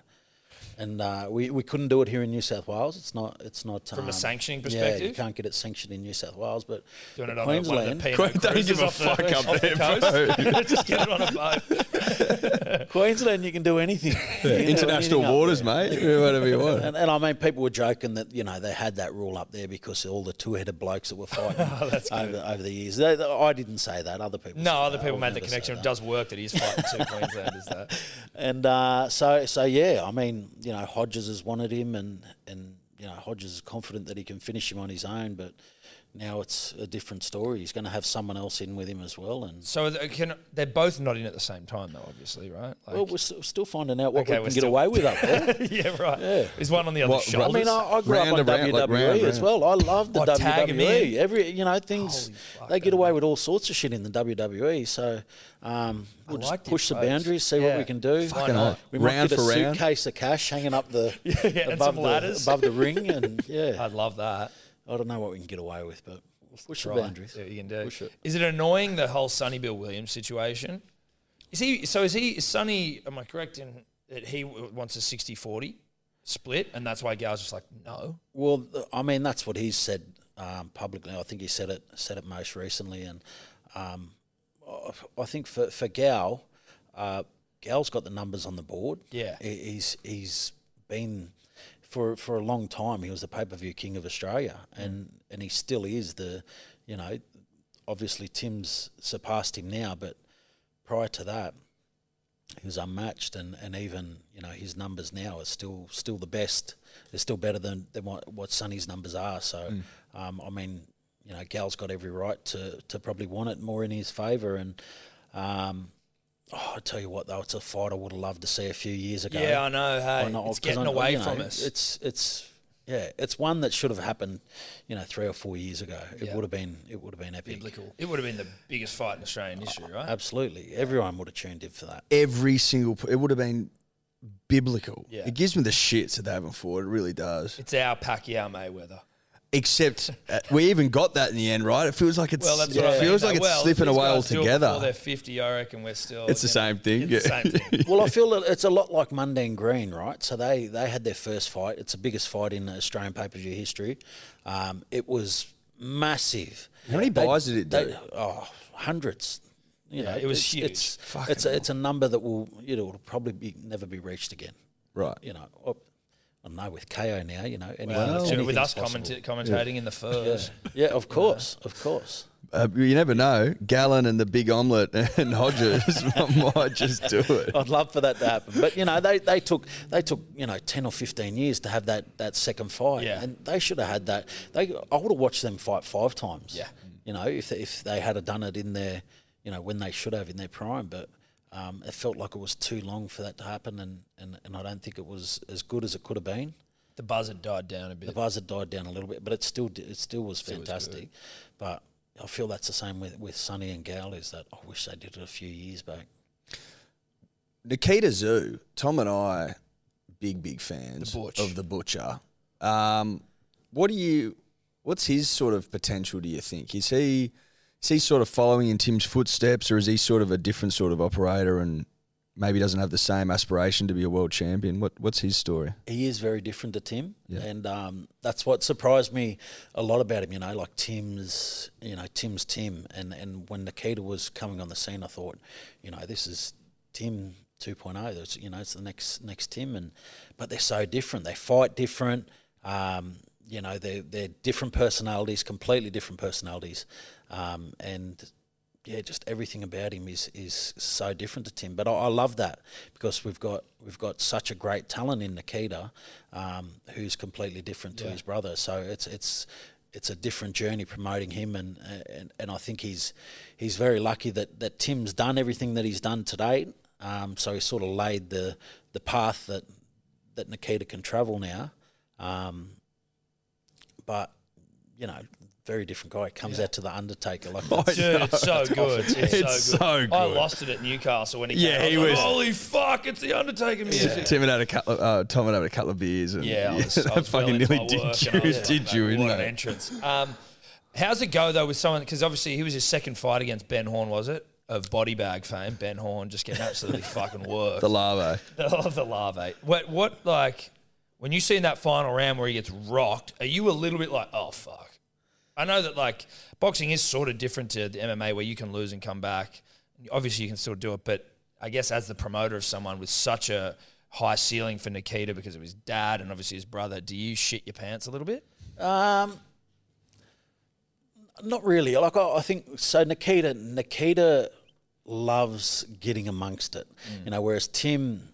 And uh, we, we couldn't do it here in New South Wales. It's not it's not From a um, sanctioning Yeah, you can't get it sanctioned in New South Wales, but Doing it on Queensland, the, one of the Pinot Don't give a off the, fuck up off the there. Just get it on a boat. Queensland, you can do anything. You can do International anything waters, mate. Do Whatever you want. And, and I mean, people were joking that you know they had that rule up there because of all the two-headed blokes that were fighting over, over the years. They, they- I didn't say that. Other people. No, other that. People made the connection. It does work that he's fighting two Queenslanders. That And uh, so, so yeah, I mean, you know, Hodges has wanted him, and and you know, Hodges is confident that he can finish him on his own, but now it's a different story. He's going to have someone else in with him as well, and so they can, they're both not in at the same time, though. Obviously, right? Like, well, we're st- still finding out what Okay, we can get away with up there. yeah, right. Yeah. Is one on the other What- I mean, I, I grew Round up on around, WWE like round, as well. I love the What, WWE. Every you know things they get I away with all sorts of shit in the WWE. So um, we'll just like push the approach. boundaries, see Yeah. what we can do. Fucking not? hell. We might Round get a for round. suitcase of cash hanging up the yeah, and above some the ladders. above the ring, and yeah, I'd love that. I don't know what we can get away with, but we'll push the Try. boundaries. See what you can do. Push it. Is it annoying the whole Sonny Bill Williams situation? Is he so? Is he is Sonny? Am I correct in that he wants a 60-40 split, and that's why Gal's just like no. Well, I mean that's what he's said um, publicly. I think he said it said it most recently, and um, I- I think for for Gal, uh, Gal's got the numbers on the board. Yeah. He's he's been for for a long time. He was the pay per view king of Australia, and and he still is the, you know, obviously Tim's surpassed him now, but prior to that, he was unmatched, and, and even you know his numbers now are still still the best. They're still better than, than what what Sonny's numbers are. So, um, I mean, you know, Gal's got every right to to probably want it more in his favour, and um, oh, I tell you what though, it's a fight I would have loved to see a few years ago. Yeah, I know. Or Hey, not, it's 'cause getting I- away you know, from us. It's it's yeah, it's one that should have happened, you know, three or four years ago. It Yeah. would have been it would have been epic. biblical. It would have been the biggest fight in Australian history, right? Absolutely, everyone would have tuned in for that. Every single. It would have been biblical. Yeah. It gives me the shits that they haven't fought. It really does. It's our Pacquiao Mayweather. Except uh, we even got that in the end, right? It feels like it's. Well, that's it what I mean, feels though. like it's well, slipping away guys do it altogether. They're fifty, I reckon we're still. It's the you know, same thing, It's the yeah. same thing. well, I feel that it's a lot like Mundine Green, right? So they they had their first fight. It's the biggest fight in Australian pay per view history. Um, it was massive. How many They- buys did it do? they- oh, hundreds. You Yeah, know, it was it's, huge. It's Fucking it's a, it's a number that will you know will probably be, never be reached again. right. You know, I don't know with Kayo now. You know, anything, Well, that's with us anything's commenta- possible. commentating in the furs. Yeah, of course, of course. Uh, you never know. Gallen and the big omelette and Hodges might just do it. I'd love for that to happen. But you know, they, they took they took you know ten or fifteen years to have that, that second fight, Yeah. and they should have had that. They I would have watched them fight five times. Yeah. you know, if if they had done it in their you know when they should have in their prime, but. Um, it felt like it was too long for that to happen, and, and, and I don't think it was as good as it could have been. The buzz had died down a bit. The buzz had died down a little bit, but it still it still was fantastic. but I feel that's the same with with Sonny and Gal. Is that I wish they did it a few years back. Nikita Tszyu, Tom and I, big big fans The of the Butcher. Um, what do you? What's his sort of potential? Do you think is he? Is he sort of following in Tim's footsteps, or is he sort of a different sort of operator and maybe doesn't have the same aspiration to be a world champion? What What's his story? he is very different to Tim, Yeah. and um, that's what surprised me a lot about him. You know, like Tim's, you know, Tim's Tim, and and when Nikita was coming on the scene, I thought, you know, this is Tim 2.0. That's you know it's the next next Tim, and but they're so different. They fight different. Um, you know they're they're different personalities, completely different personalities, um, and yeah, just everything about him is is so different to Tim. But I, I love that because we've got we've got such a great talent in Nikita, um, who's completely different to Yeah. his brother. So it's it's it's a different journey promoting him, and and, and I think he's he's very lucky that, that Tim's done everything that he's done to date. Um, so he sort of laid the the path that that Nikita can travel now. Um, but you know, very different guy. Comes out to the Undertaker like that's- Dude, it's so good. It's, It's so, so good. I lost it at Newcastle when he Yeah, came. I he like, was- Holy fuck! It's the Undertaker music. Tim had had a couple. Of, uh, Tom had had a couple of beers. And, Yeah, I was, I that was fucking well nearly did you, was did like, you, what didn't entrance. Um, how's it go though with someone? Because obviously he was his second fight against Ben Horn, was it? Of body bag fame, Ben Horn just getting absolutely fucking worked. The larvae. the, the larvae. What what like when you see in that final round where he gets rocked? Are you a little bit like, oh fuck? I know that like boxing is sort of different to the MMA where you can lose and come back. Obviously, you can still do it, but I guess as the promoter of someone with such a high ceiling for Nikita because of his dad and obviously his brother, do you shit your pants a little bit? Um, not really. Like I, I think so. Nikita, Nikita loves getting amongst it. You know, whereas Tim,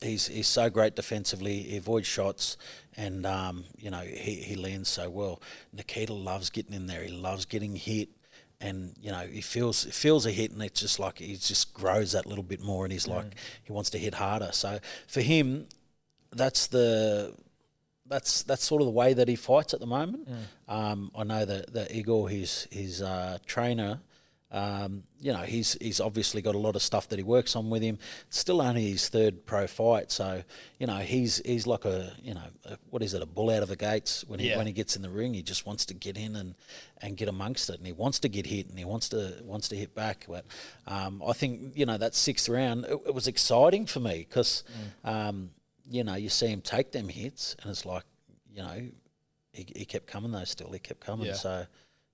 he's he's so great defensively. He avoids shots, and um, you know he he lands so well. Nikita loves getting in there. He loves getting hit. And you know he feels feels a hit, and it's just like he just grows that little bit more, and he's like he wants to hit harder. So for him, that's the that's that's sort of the way that he fights at the moment. Um, I know that, that Igor, his his uh, trainer, um, you know, he's he's obviously got a lot of stuff that he works on with him. It's still only his third pro fight, so you know he's he's like a you know a, what is it a bull out of the gates when he Yeah. when he gets in the ring. He just wants to get in and, and get amongst it, and he wants to get hit and he wants to wants to hit back. But um, I think you know that sixth round it, it was exciting for me because um, you know you see him take them hits, and it's like you know he, he kept coming though. Still, he kept coming. Yeah. So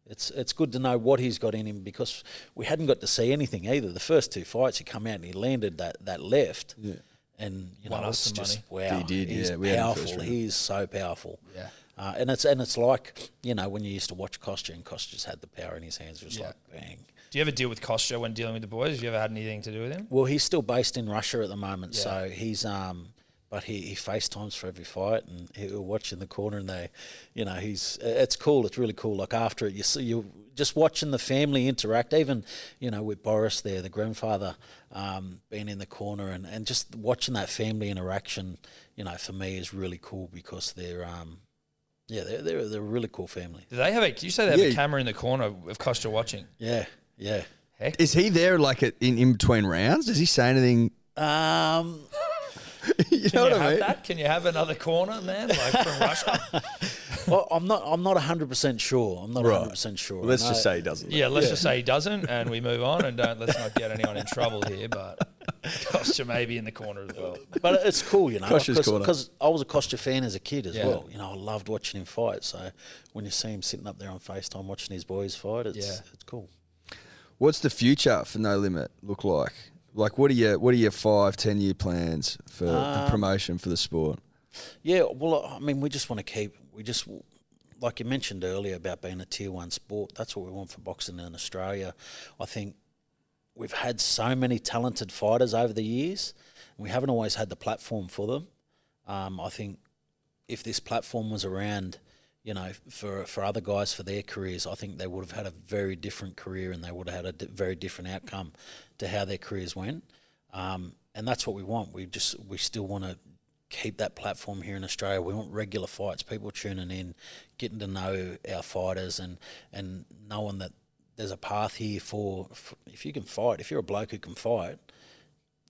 it's it's good to know what he's got in him because we hadn't got to see anything either. The first two fights, he come out and he landed that that left. Yeah. And you Won know, it's just money. wow. He did, He's yeah, we had him first powerful. round. He is so powerful. Yeah. Uh, and it's and it's like you know when you used to watch Kostya and Kostya had the power in his hands, just Yeah. like bang. Do you ever deal with Kostya when dealing with the boys? Have you ever had anything to do with him? Well, he's still based in Russia at the moment, Yeah. so he's um, but he he FaceTimes for every fight, and he'll watch in the corner, and they, you know, he's it's cool. It's really cool. Like after it, you see you just watching the family interact, even you know with Boris there, the grandfather, um, being in the corner, and and just watching that family interaction, you know, for me is really cool because they're um, yeah, they're they're, they're a really cool family. Do they have a? Do you say they have a camera in the corner of Kostya watching? Yeah, yeah. Heck, Is he there like in, in between rounds? Does he say anything? Um, you Can know you what I have mean? that? Can you have another corner, man, like from Russia? well, I'm not. I'm not 100 percent sure. I'm not Right. 100 percent sure. Well, let's just say he doesn't. Yeah, let's just say he doesn't, and we move on, and don't let's not get anyone in trouble here. But Kostya may be in the corner as well. But it's cool, you know, Kostya's corner. because I was a Kostya fan as a kid as Yeah. well. You know, I loved watching him fight. So when you see him sitting up there on FaceTime watching his boys fight, it's Yeah. it's cool. What's the future for No Limit look like? Like, what are your what are your five, ten year plans for Um, the promotion for the sport? Yeah, well, I mean, we just want to keep. We just like you mentioned earlier about being a tier one sport. That's what we want for boxing in Australia. I think we've had so many talented fighters over the years. And We haven't always had the platform for them. Um, I think if this platform was around, you know, for for other guys for their careers, I think they would have had a very different career and they would have had a very different outcome to how their careers went. Um, and that's what we want. We just we still want to keep that platform here in Australia. We want regular fights, people tuning in, getting to know our fighters, and and knowing that there's a path here for, for if you can fight. If you're a bloke who can fight,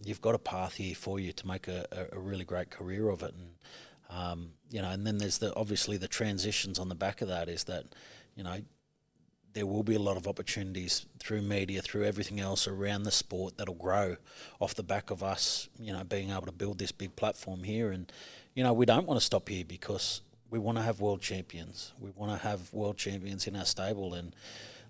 you've got a path here for you to make a, a, a really great career of it. And um, you know, and then there's the obviously the transitions on the back of that is that you know there will be a lot of opportunities through media, through everything else around the sport that'll grow off the back of us, you know, being able to build this big platform here. And, you know, we don't want to stop here because we want to have world champions. We want to have world champions in our stable. And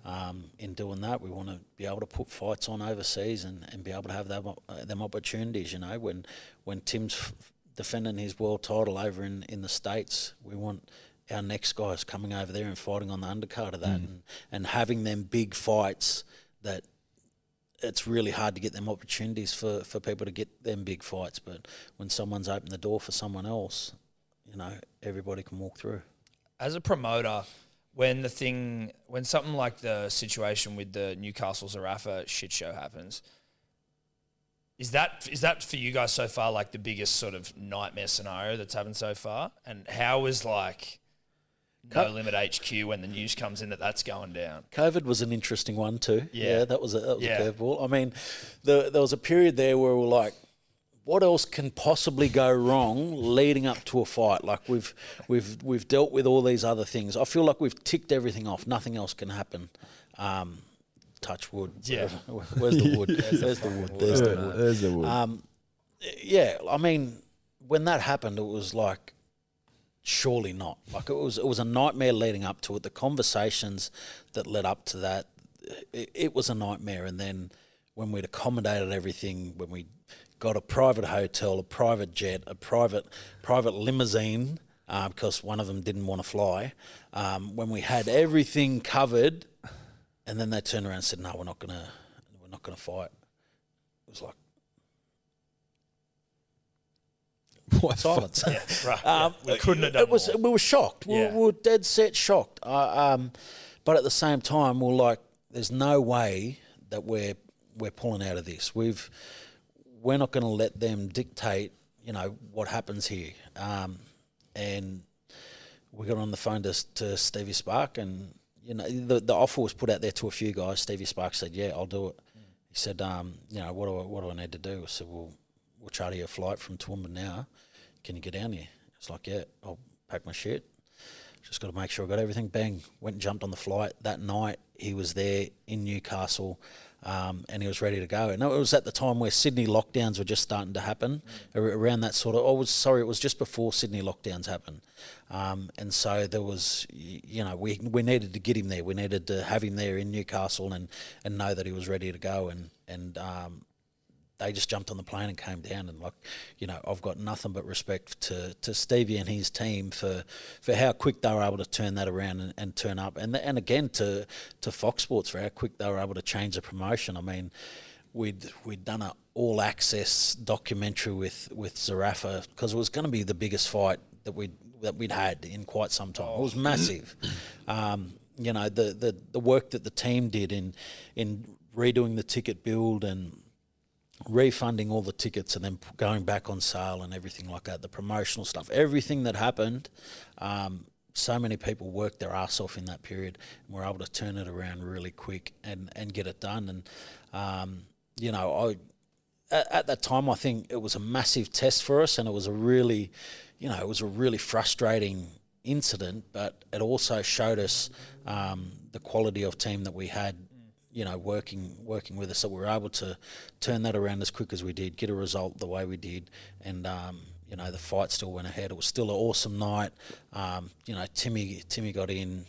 Um, in doing that, we want to be able to put fights on overseas and, and be able to have them, uh, them opportunities. You know, when when Tim's f- defending his world title over in, in the states, we want our next guys coming over there and fighting on the undercard of that, mm. and, and having them big fights that it's really hard to get them opportunities for, for people to get them big fights. But when someone's opened the door for someone else, you know, everybody can walk through. as a promoter, when the thing, when something like the situation with the Newcastle Zerafa shit show happens, is that is that for you guys so far like the biggest sort of nightmare scenario that's happened so far? And how is like no Co- limit HQ when the news comes in that that's going down? COVID was an interesting one too. Yeah. that was a that was Yeah. a curveball. I mean, the, there was a period there where we're like, what else can possibly go wrong leading up to a fight? Like we've we've we've dealt with all these other things. I feel like we've ticked everything off. Nothing else can happen. Um, touch wood. Yeah. Where's the wood? There's the wood. There's the wood. There's the wood. Um, yeah, I mean, when that happened, it was like, surely not. Like it was, it was a nightmare leading up to it. The conversations that led up to that, it, it was a nightmare. And then when we'd accommodated everything, when we got a private hotel, a private jet, a private private limousine, uh, because one of them didn't want to fly. Um, when we had everything covered, and then they turned around and said, "No, we're not gonna, we're not gonna fight." It was like. What silence. Yeah, right. Um, yeah. We couldn't have done it was more. we were shocked. We, Yeah. we were dead set shocked. Uh, um, but at the same time, we're like, there's no way that we're we're pulling out of this. We've we're not going to let them dictate, you know, what happens here. Um, and we got on the phone to, to Stevie Spark, and you know, the the offer was put out there to a few guys. Stevie Spark said, "Yeah, I'll do it." He said, um, "You know, what do I, what do I need to do?" I said, "Well, we'll charter a flight from Toowoomba now. Can you get down here?" It's like, "Yeah, I'll pack my shit. Just got to make sure I got everything." Bang, went and jumped on the flight that night. He was there in Newcastle. Um, and he was ready to go. And it was at the time where Sydney lockdowns were just starting to happen, around that sort of. Oh, was sorry, it was just before Sydney lockdowns happened, um, and so there was, you know, we we needed to get him there. We needed to have him there in Newcastle and and know that he was ready to go. And and um, they just jumped on the plane and came down and like you know I've got nothing but respect to, to Stevie and his team for for how quick they were able to turn that around and, and turn up. And and again to to Fox Sports for how quick they were able to change the promotion. I mean we'd we'd done a all access documentary with with Zerafa because it was going to be the biggest fight that we'd that we'd had in quite some time. It was massive. Um, you know the, the the work that the team did in in redoing the ticket build and refunding all the tickets and then going back on sale and everything like that, the promotional stuff, everything that happened. Um, so many people worked their ass off in that period and were able to turn it around really quick and, and get it done. And, um, you know, I, at, at that time, I think it was a massive test for us and it was a really, you know, it was a really frustrating incident, but it also showed us um, the quality of team that we had you know, working working with us, so we were able to turn that around as quick as we did, get a result the way we did, and um, you know, the fight still went ahead. It was still an awesome night. Um, you know, Timmy Timmy got in,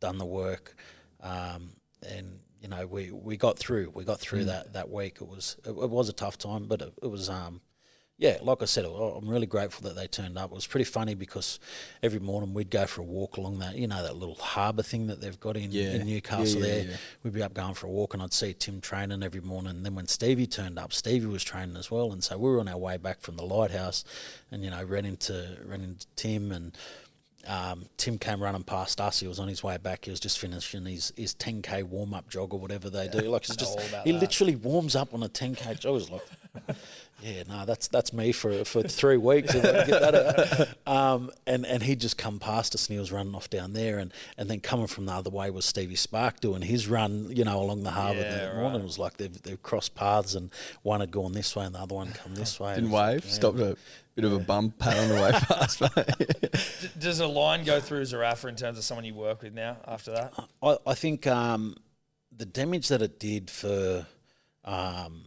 done the work, um, and you know, we, we got through. We got through that, that week. It was it, it was a tough time, but it, it was um, yeah, like I said, I'm really grateful that they turned up. It was pretty funny because every morning we'd go for a walk along that, you know, that little harbour thing that they've got in, Yeah. in Newcastle Yeah, yeah, there. We'd be up going for a walk and I'd see Tim training every morning. And then when Stevie turned up, Stevie was training as well. And so we were on our way back from the lighthouse and, you know, ran into, ran into Tim and um, Tim came running past us. He was on his way back. He was just finishing his, his 10K warm up jog or whatever they do. Like, it's just, he that. literally warms up on a 10K jog. I was like, yeah, no, that's that's me for for three weeks. If I can get that. Um, and and he'd just come past us and he was running off down there, and, and then coming from the other way was Stevie Spark doing his run, you know, along the harbour Yeah, that right. morning. It was like they've, they've crossed paths, and one had gone this way and the other one come this way. Didn't It was like, wave. yeah. Stopped a bit of a bump, pat on the way past. D- does a line go through Zerafa in terms of someone you work with now after that? I, I think um, the damage that it did for, um,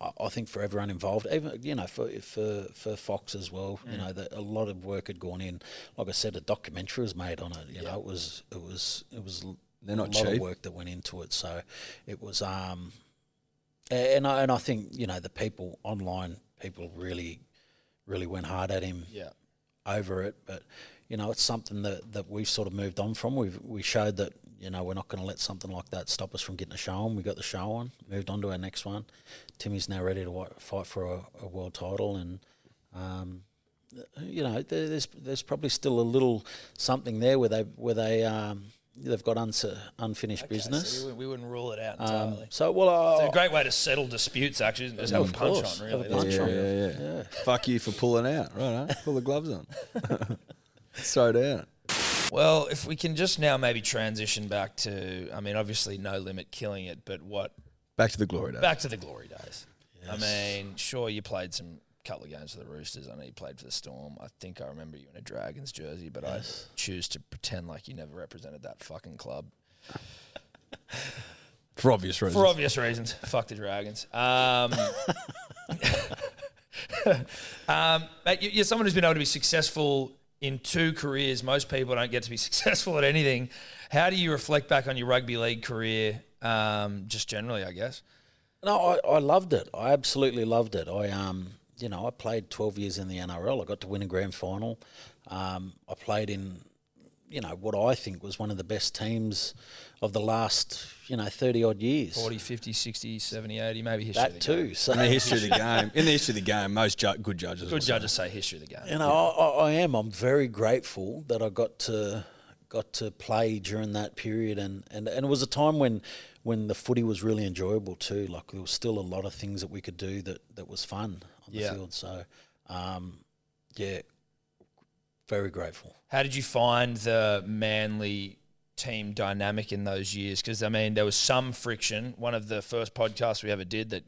I, I think for everyone involved, even you know for for for Fox as well. You know that a lot of work had gone in. Like I said, a documentary was made on it. You know, it was it was it was They're not a lot cheap. of work that went into it. So it was, um, and I, and I think you know the people online, people really, really went hard at him Yeah. over it. But you know, it's something that, that we've sort of moved on from. We've we showed that you know we're not going to let something like that stop us from getting a show on. We got the show on, moved on to our next one. Timmy's now ready to fight for a, a world title, and um, you know, there's there's probably still a little something there where they where they um, they've got uns- unfinished Okay, so business. we, wouldn't- we wouldn't rule it out Um, entirely. so well, it's uh, a great way to settle disputes. Actually, just have a punch course, on. have a Really, punch yeah, on. true. yeah, yeah, Fuck you for pulling out. Right, huh? Pull the gloves on. Throw down. Well, if we can just now maybe transition back to, I mean, obviously no limit killing it, but what Back to the glory days. back to the glory days. I mean, sure, you played some couple of games for the Roosters. I know you played for the Storm. I think I remember you in a Dragons jersey, but I choose to pretend like you never represented that fucking club For obvious reasons. for obvious reasons. Fuck the Dragons. Um, um, mate, you're someone who's been able to be successful in two careers. Most people don't get to be successful at anything. How do you reflect back on your rugby league career, um, just generally, I guess? No, I, I loved it. I absolutely loved it. I um, you know, I played twelve years in the NRL. I got to win a grand final. Um, I played in, you know, what I think was one of the best teams of the last, you know, thirty odd years. 40, 50, 60, 70, 80, maybe history of that the game. too. So in the history of the game, in the history of the game, most ju- good judges. Good say. judges say history of the game. You know, I, I I am. I'm very grateful that I got to got to play during that period, and, and, and it was a time when when the footy was really enjoyable too. Like there was still a lot of things that we could do that, that was fun on the Yeah. field. So, um, yeah, very grateful. How did you find the Manly team dynamic in those years? Because I mean, there was some friction. One of the first podcasts we ever did that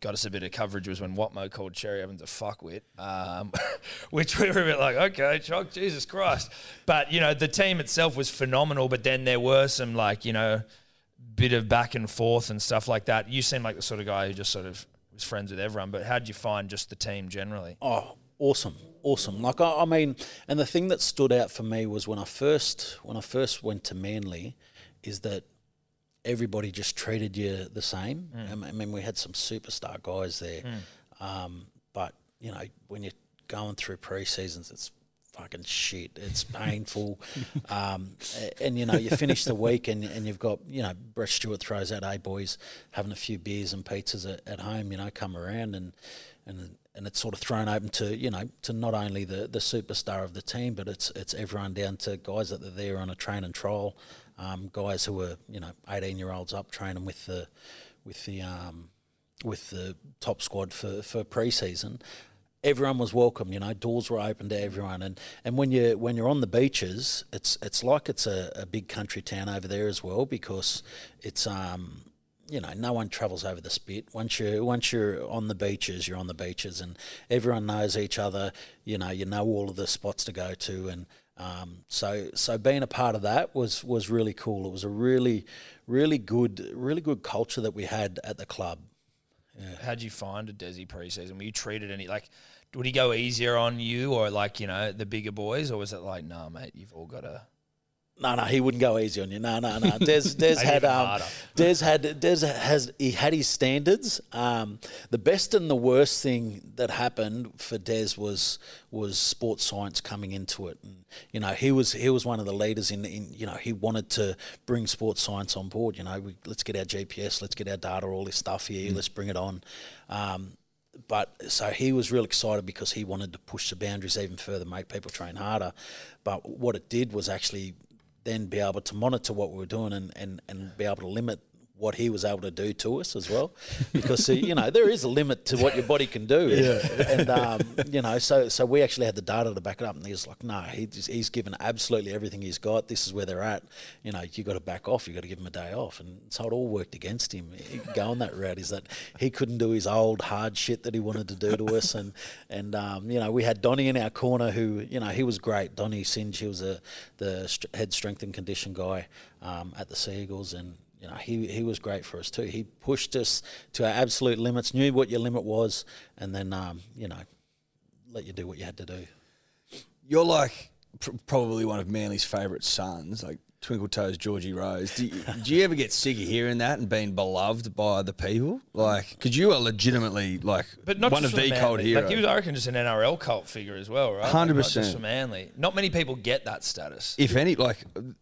got us a bit of coverage was when Watmo called Cherry Evans a fuckwit, um, which we were a bit like, okay, shock, Jesus Christ. But you know, the team itself was phenomenal. But then there were some like you know, bit of back and forth and stuff like that. You seem like the sort of guy who just sort of was friends with everyone. But how did you find just the team generally? Oh, awesome, awesome! Like I, I mean, and the thing that stood out for me was when I first when I first went to Manly, is that everybody just treated you the same. I mean- I mean, we had some superstar guys there, um, but you know, when you're going through pre-seasons, it's fucking shit. It's painful, um, and you know, you finish the week and and you've got you know, Brett Stewart throws out, "Hey boys, having a few beers and pizzas at, at home, you know, come around and and." And it's sort of thrown open to you know to not only the, the superstar of the team, but it's it's everyone down to guys that are there on a train and trial, um, guys who are you know eighteen year olds up training with the with the um, with the top squad for for preseason. Everyone was welcome, you know. Doors were open to everyone, and, and when you when you're on the beaches, it's it's like it's a, a big country town over there as well because it's um you know no one travels over the spit. Once you once you're on the beaches, you're on the beaches, and everyone knows each other. You know you know all of the spots to go to, and um, so so being a part of that was was really cool. It was a really really good really good culture that we had at the club. How'd you find a Desi preseason? Were you treated any like? Would he go easier on you or like you know the bigger boys, or was it like, nah, mate, you've all got to? No, no, he wouldn't go easy on you. No, no, no. Des, Des had, um. Des had, Des has, he had his standards. Um, the best and the worst thing that happened for Des was was sports science coming into it. And, you know, he was he was one of the leaders in, in you know, he wanted to bring sports science on board. You know, we, let's get our GPS, let's get our data, all this stuff here, let's bring it on. Um, but so he was real excited because he wanted to push the boundaries even further, make people train harder. But what it did was actually then be able to monitor what we were doing and, and, and be able to limit what he was able to do to us as well, because you know there is a limit to what your body can do. Yeah. And um, you know, so so we actually had the data to back it up, and he was like, "No, he's he's given absolutely everything he's got. This is where they're at. You know, you got to back off. You got to give him a day off." And so it all worked against him going that route. Is that he couldn't do his old hard shit that he wanted to do to us, and and um, you know we had Donny in our corner who you know he was great. Donny Singe, he was a the st- head strength and condition guy um, at the Seagulls, and you know, he, he was great for us too. He pushed us to our absolute limits, knew what your limit was, and then, um, you know, let you do what you had to do. You're like pr- probably one of Manly's favourite sons. Like Twinkle Toes Georgie Rose. Do you, do you ever get sick of hearing that and being beloved by the people? Like, because you are legitimately like But not one just of the from cold heroes. Like he was, I reckon, just an NRL cult figure as well, right? Like, Not 100%. just for Manly. Not many people get that status. if any, like, the,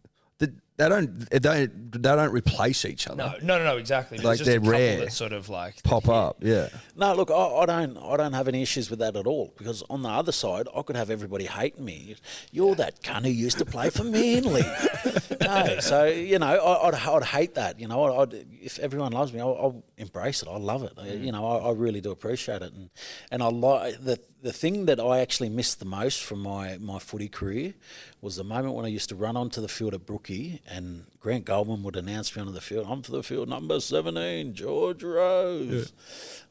they don't they don't they don't replace each other. No, no, no, no, exactly. But Like, just they're couple rare. that sort of like Pop up, yeah. No, look, I, I don't, I don't have any issues with that at all. Because on the other side, I could have everybody hating me. You're that cunt who used to play for Manly. no, so you know, I, I'd, I'd hate that. You know, I'd, I'd, if everyone loves me, I'll, I'll embrace it. I love it. I- you know, I, I really do appreciate it. And and I like the the thing that I actually missed the most from my my footy career was the moment when I used to run onto the field at Brookie and Grant Goldman would announce me onto the field. I'm for the field number seventeen, George Rose.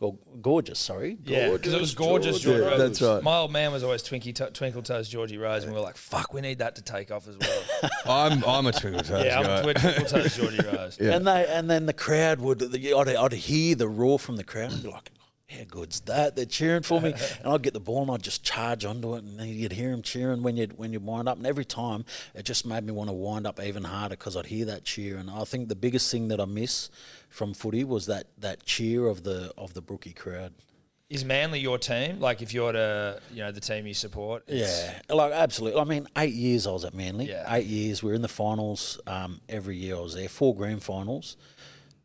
Or gorgeous, sorry. Yeah, because it was gorgeous. George Georgie Rose. that's right. My old man was always Twinkie to- Twinkle Toes Georgie Rose, and we were like, "Fuck, we need that to take off as well." I'm I'm a Twinkle Toes yeah, guy. I'm Twi- Twinkle Toes Georgie Rose. Yeah. And they and then the crowd would the- I'd, I'd hear the roar from the crowd and be like, how good's that? They're cheering for me, and I'd get the ball and I'd just charge onto it, and you'd hear them cheering when you when you wind up. And every time, it just made me want to wind up even harder because I'd hear that cheer. And I think the biggest thing that I miss from footy was that that cheer of the of the Brookie crowd. Is Manly your team? Like, if you're to, you know, the team you support? Yeah, like absolutely. I mean, eight years I was at Manly. Yeah. Eight years. We are in the finals um, every year. I was there. Four grand finals,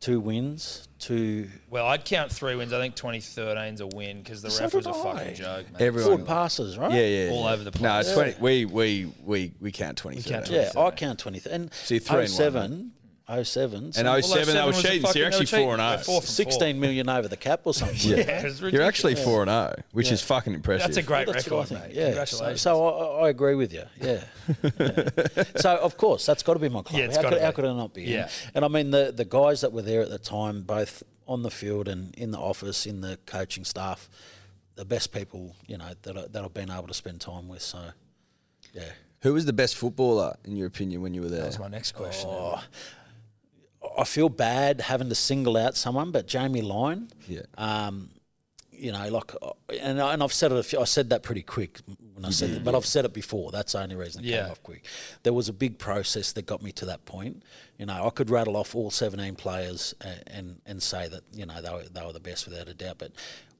two wins, two Well, I'd count three wins. I think 2013's a win because the So ref was did a I. fucking joke, man. Everyone- forward passes, right? yeah, yeah, All yeah. over the No, place. it's twenty. We we we we count twenty. count Yeah, I count 20. And So you're three and one, 07, 07, And so oh Well, 07, they were was cheating. So you're actually four and They're oh. four from four. 16 million over the cap or something. Yeah, it's ridiculous. You're actually four and zero, which is fucking impressive. That's a great That's what I record, think. mate. Yeah. So, Congratulations. so I, I agree with you. Yeah. Yeah. so of course that's got to be my club. Yeah, it's how, gotta could, how could it not be? Yeah. And I mean the the guys that were there at the time, both on the field and in the office, in the coaching staff, the best people you know that I, that I've been able to spend time with. So yeah. Who was the best footballer in your opinion when you were there? That's my next question. Oh, I feel bad having to single out someone, but Jamie Lyon. Yeah. Um, you know, like, uh, and, I- and I've said it. A few, I said that pretty quick when I said it, but I've said it before. That's the only reason it Yeah. came off quick. There was a big process that got me to that point. You know, I could rattle off all 17 players and and, and say that you know they were, they were the best without a doubt. But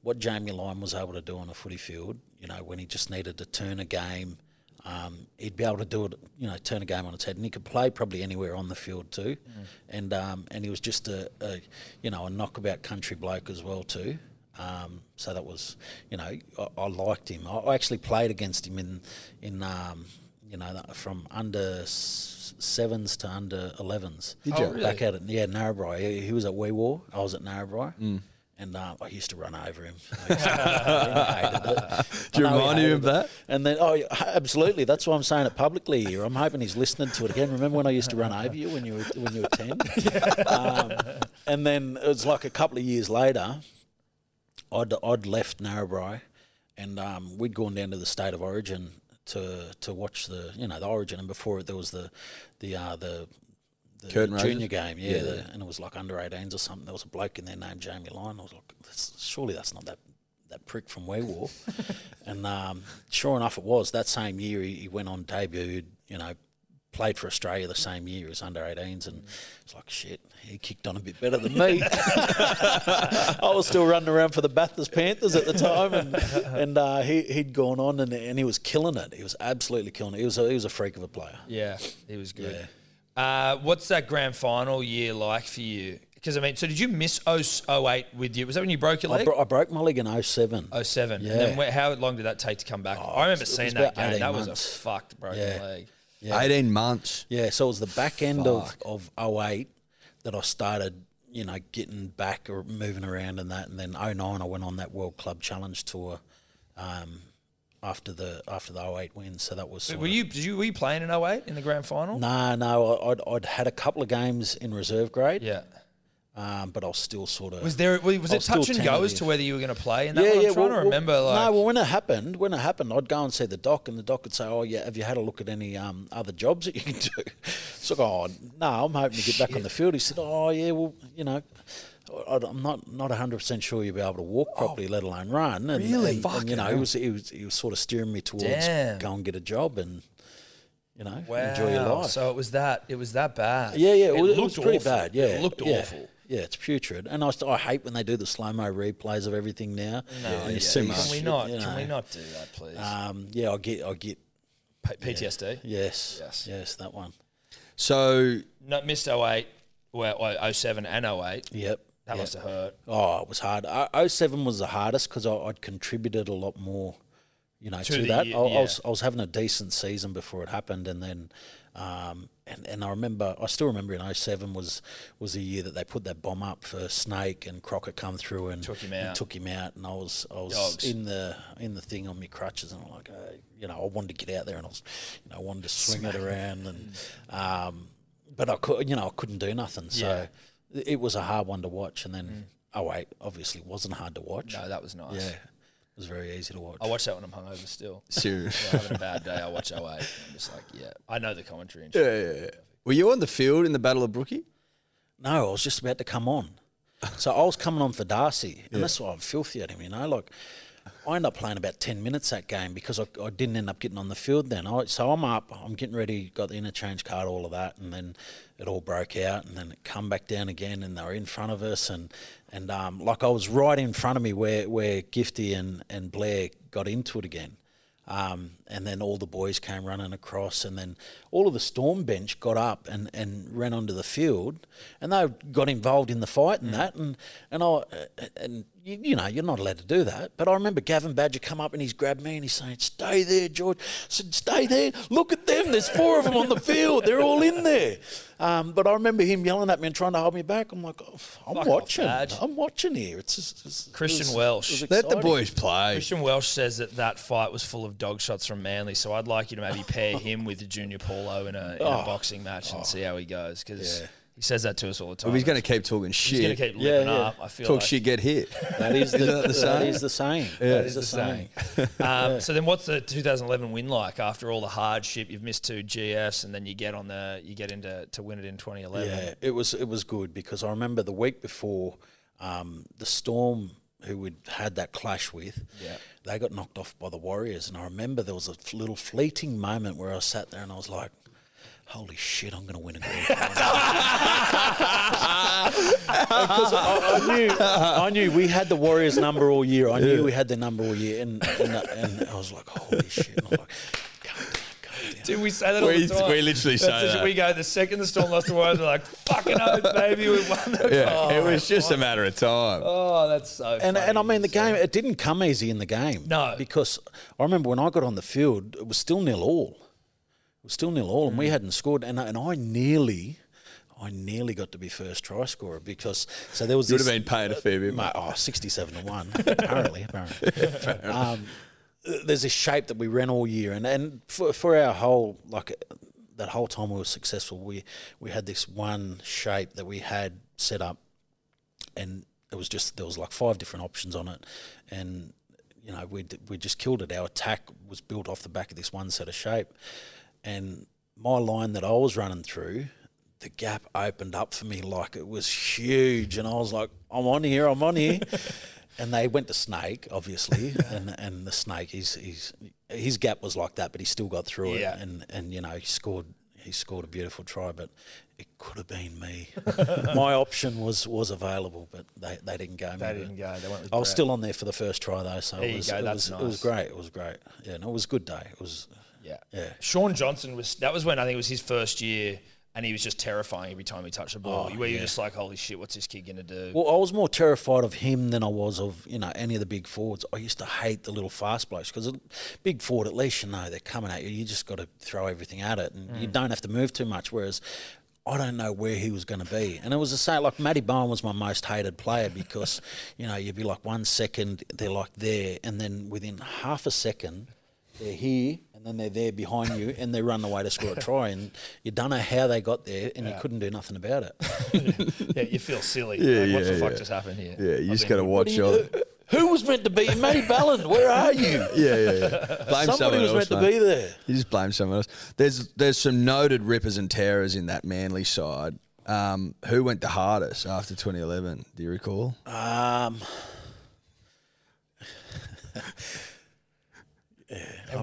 what Jamie Lyon was able to do on a footy field, you know, when he just needed to turn a game. Um, he'd be able to do it, you know, turn a game on its head, and he could play probably anywhere on the field too. And um, and he was just a, a, you know, a knockabout country bloke as well too. Um, so that was, you know, I, I liked him. I, I actually played against him in in um, you know from under sevens to under elevens. Did Oh, you? really? Back at it, yeah, Narrabri. He, he was at Wee Waa. I was at Narrabri. And uh, I used to run over him. I I. Do you I remind him hated of it. that? And then, oh, absolutely. That's why I'm saying it publicly here. I'm hoping he's listening to it again. Remember when I used to run over you when you were when you were ten? um, and then it was like a couple of years later, I'd I'd left Narrabri, and um, we'd gone down to the state of origin to to watch the you know the origin, and before it there was the the uh, the the junior game, yeah, Yeah, the, and it was like under 18s or something. There was a bloke in there named Jamie Lyon. I was like, that's, surely that's not that that prick from Wee Waa. and um, sure enough, it was. That same year, he, he went on debuted, you know, played for Australia the same year as under 18s, and it's like shit. He kicked on a bit better than me. I was still running around for the Bathurst Panthers at the time, and and uh, he he'd gone on and, and he was killing it. He was absolutely killing it. He was a, he was a freak of a player. Yeah, he was good. Uh, what's that grand final year like for you? Because I mean, so did you miss 0- 08 with you? Was that when you broke your I, leg? bro- I broke my leg in 07. 07. Yeah. And then where, how long did that take to come back? I remember seeing was that about game. 18 That was months. a fucked broken Yeah. leg. Yeah. 18 months. Yeah, so it was the back end of, of 08 that I started, you know, getting back or moving around and that. And then 09, I went on that World Club Challenge tour um, after the after the 08 win. So that was Were you, did you were you playing in 08 in the grand final? No, no, I- I'd, I'd had a couple of games in reserve grade, Yeah. um, but I was still sort of. Was there was I it was touch and go as to whether you were going to play in that one? I'm trying to remember. like, no, well, when it happened, when it happened, I'd go and see the doc, and the doc would say, "Oh, yeah, have you had a look at any um, other jobs that you can do?" So, I go, "Oh, no, I'm hoping to get back on the field." He said, "Oh, yeah, well, you know." I- I'm not not 100 percent sure you'll be able to walk properly, let alone run. And, Really? and, and, you know, he was, he was he was sort of steering me towards Damn. go and get a job, and You know, Wow. enjoy your life. So it was that. It was that bad. Yeah, yeah, it, It was, it looked was pretty awful. bad. Yeah, It looked yeah. awful. Yeah, it's putrid, and I, I hate when they do the slow mo replays of everything now. No, And you yeah. see Can we not? you Can we not do that, please? Um, yeah, I get, I get, P- PTSD. yes, Yes. yes, that one. So No, missed 08, well, oh, 07 and 08. Yep. That yep. must have hurt. Oh, it was hard. Uh, 07 was the hardest because I'd contributed a lot more, you know, To to, that. year, I, I was I was having a decent season before it happened, and then, um, and, and I remember I still remember in 07 was was the year that they put that bomb up for Snake and Crocker come through and Took him and out. took him out, and I was I was Dogs. in the in the thing on my crutches, and I'm like, uh, you know, I wanted to get out there, and I was, you know, I wanted to swing it around, and um, but I could, you know, I couldn't do nothing, so it was a hard one to watch, and then. Oh wait, obviously wasn't hard to watch. No, that was nice. Yeah, it was very easy to watch. I watch that when I'm hungover still. serious. If having a bad day, I watch 08. I'm just like, yeah, I know the commentary and yeah, yeah, yeah. Were you on the field in the Battle of Brookie? No, I was just about to come on. So I was coming on for Darcy, and that's why I'm filthy at him, you know. Like, I ended up playing about 10 minutes that game because I, I didn't end up getting on the field then. I, so I'm up, I'm getting ready, got the interchange card, all of that, and then it all broke out, and then it come back down again, and they were in front of us, and and um, like I was right in front of me where where Gifty and and Blair got into it again. Um, and then all the boys came running across, and then all of the storm bench got up and, and ran onto the field, and they got involved in the fight and that, and and I and you, you know you're not allowed to do that, but I remember Gavin Badger come up and he's grabbed me and he's saying, "Stay there, George." I said, "Stay there. Look at them. There's four of them on the field. They're all in there." Um, but I remember him yelling at me and trying to hold me back. I'm like, oh, "I'm off, watching. Badge." I'm watching here." It's, just, it's Christian it was- Welch. it Let the boys play. Christian Welch says that that fight was full of dog shots from Manly, so I'd like you to maybe pair him with Junior Paulo in a, in a boxing match and see how he goes because Yeah. He says that to us all the time. If he's going to keep talking shit. He's going to keep Yeah, living yeah. up. I feel talk like. shit, get hit. That is the, Isn't that the that saying? is the saying. Yeah. that That is is the the saying. Um, So then, what's the 2011 win like after all the hardship? You've missed two GFs, and then you get on the you get into to win it in 2011. Yeah, it was it was good because I remember the week before, um, the Storm who we'd had that clash with, Yeah. they got knocked off by the Warriors, and I remember there was a little fleeting moment where I sat there and I was like. Holy shit! I'm going to win a grand final. Because I, I knew, I knew we had the Warriors number all year. I knew we had the number all year, and and, and I was like, holy shit! And I was like, down, calm down. Dude, we say that all We- the time. we literally That's say just- that. We go the second the Storm lost the Warriors, we're like, "Fucking oath, baby, we won the Yeah, it was just a matter of time. Oh, that's so. And, funny and I mean, the to say. game, it didn't come easy in the game. No. Because I remember when I got on the field, it was still nil all. Was still nil all, and we hadn't scored. And, I- and I nearly, I nearly got to be first try scorer because, so there was You would have been paying a fair bit. Mate, oh, 67 to 1, apparently. apparently. Um, there's this shape that we ran all year, and, and for, for our whole, like, that whole time we were successful, we, we had this one shape that we had set up, and it was just, there was like five different options on it, and, you know, we we just killed it. Our attack was built off the back of this one set of shape, and my line that I was running through, the gap opened up for me like it was huge, and I was like, "I'm on here, I'm on here." and they went to Snake, obviously, and and the Snake, he's he's his gap was like that, but he still got through Yeah. it, and and you know he scored he scored a beautiful try, but it could have been me. My option was was available, but they, they didn't go. They didn't go. They went I was still on there for the first try though, so There it you was, go, it, that's was it was great. It was great. Yeah, no, it was a good day. It was Yeah. Yeah. Shaun Johnson was that was when I think it was his first year and he was just terrifying every time he touched the ball. Oh, where you're just like, Holy shit, what's this kid gonna do? Well, I was more terrified of him than I was of you know any of the big forwards. I used to hate the little fast blokes because a big forward, at least you know they're coming at you. You just got to throw everything at it, and Mm. you don't have to move too much. Whereas I don't know where he was going to be, and it was the same. Like Matty Bowen was my most hated player because you know you'd be like one second they're like there, and then within half a second they're here. And then they're there behind you, and they run away to score a try, and you don't know how they got there, and you couldn't do nothing about it. yeah, you feel silly. Yeah, like, what the yeah, fuck just happened here? Yeah, you I've just got to watch What your. Who was meant to be Matty Ballon? Where are you? Yeah, yeah, yeah. Blame Somebody someone was else, meant to be there. You just blame someone else. There's there's some noted rippers and terrors in that Manly side. Um, who went the hardest after 2011? Do you recall? Um,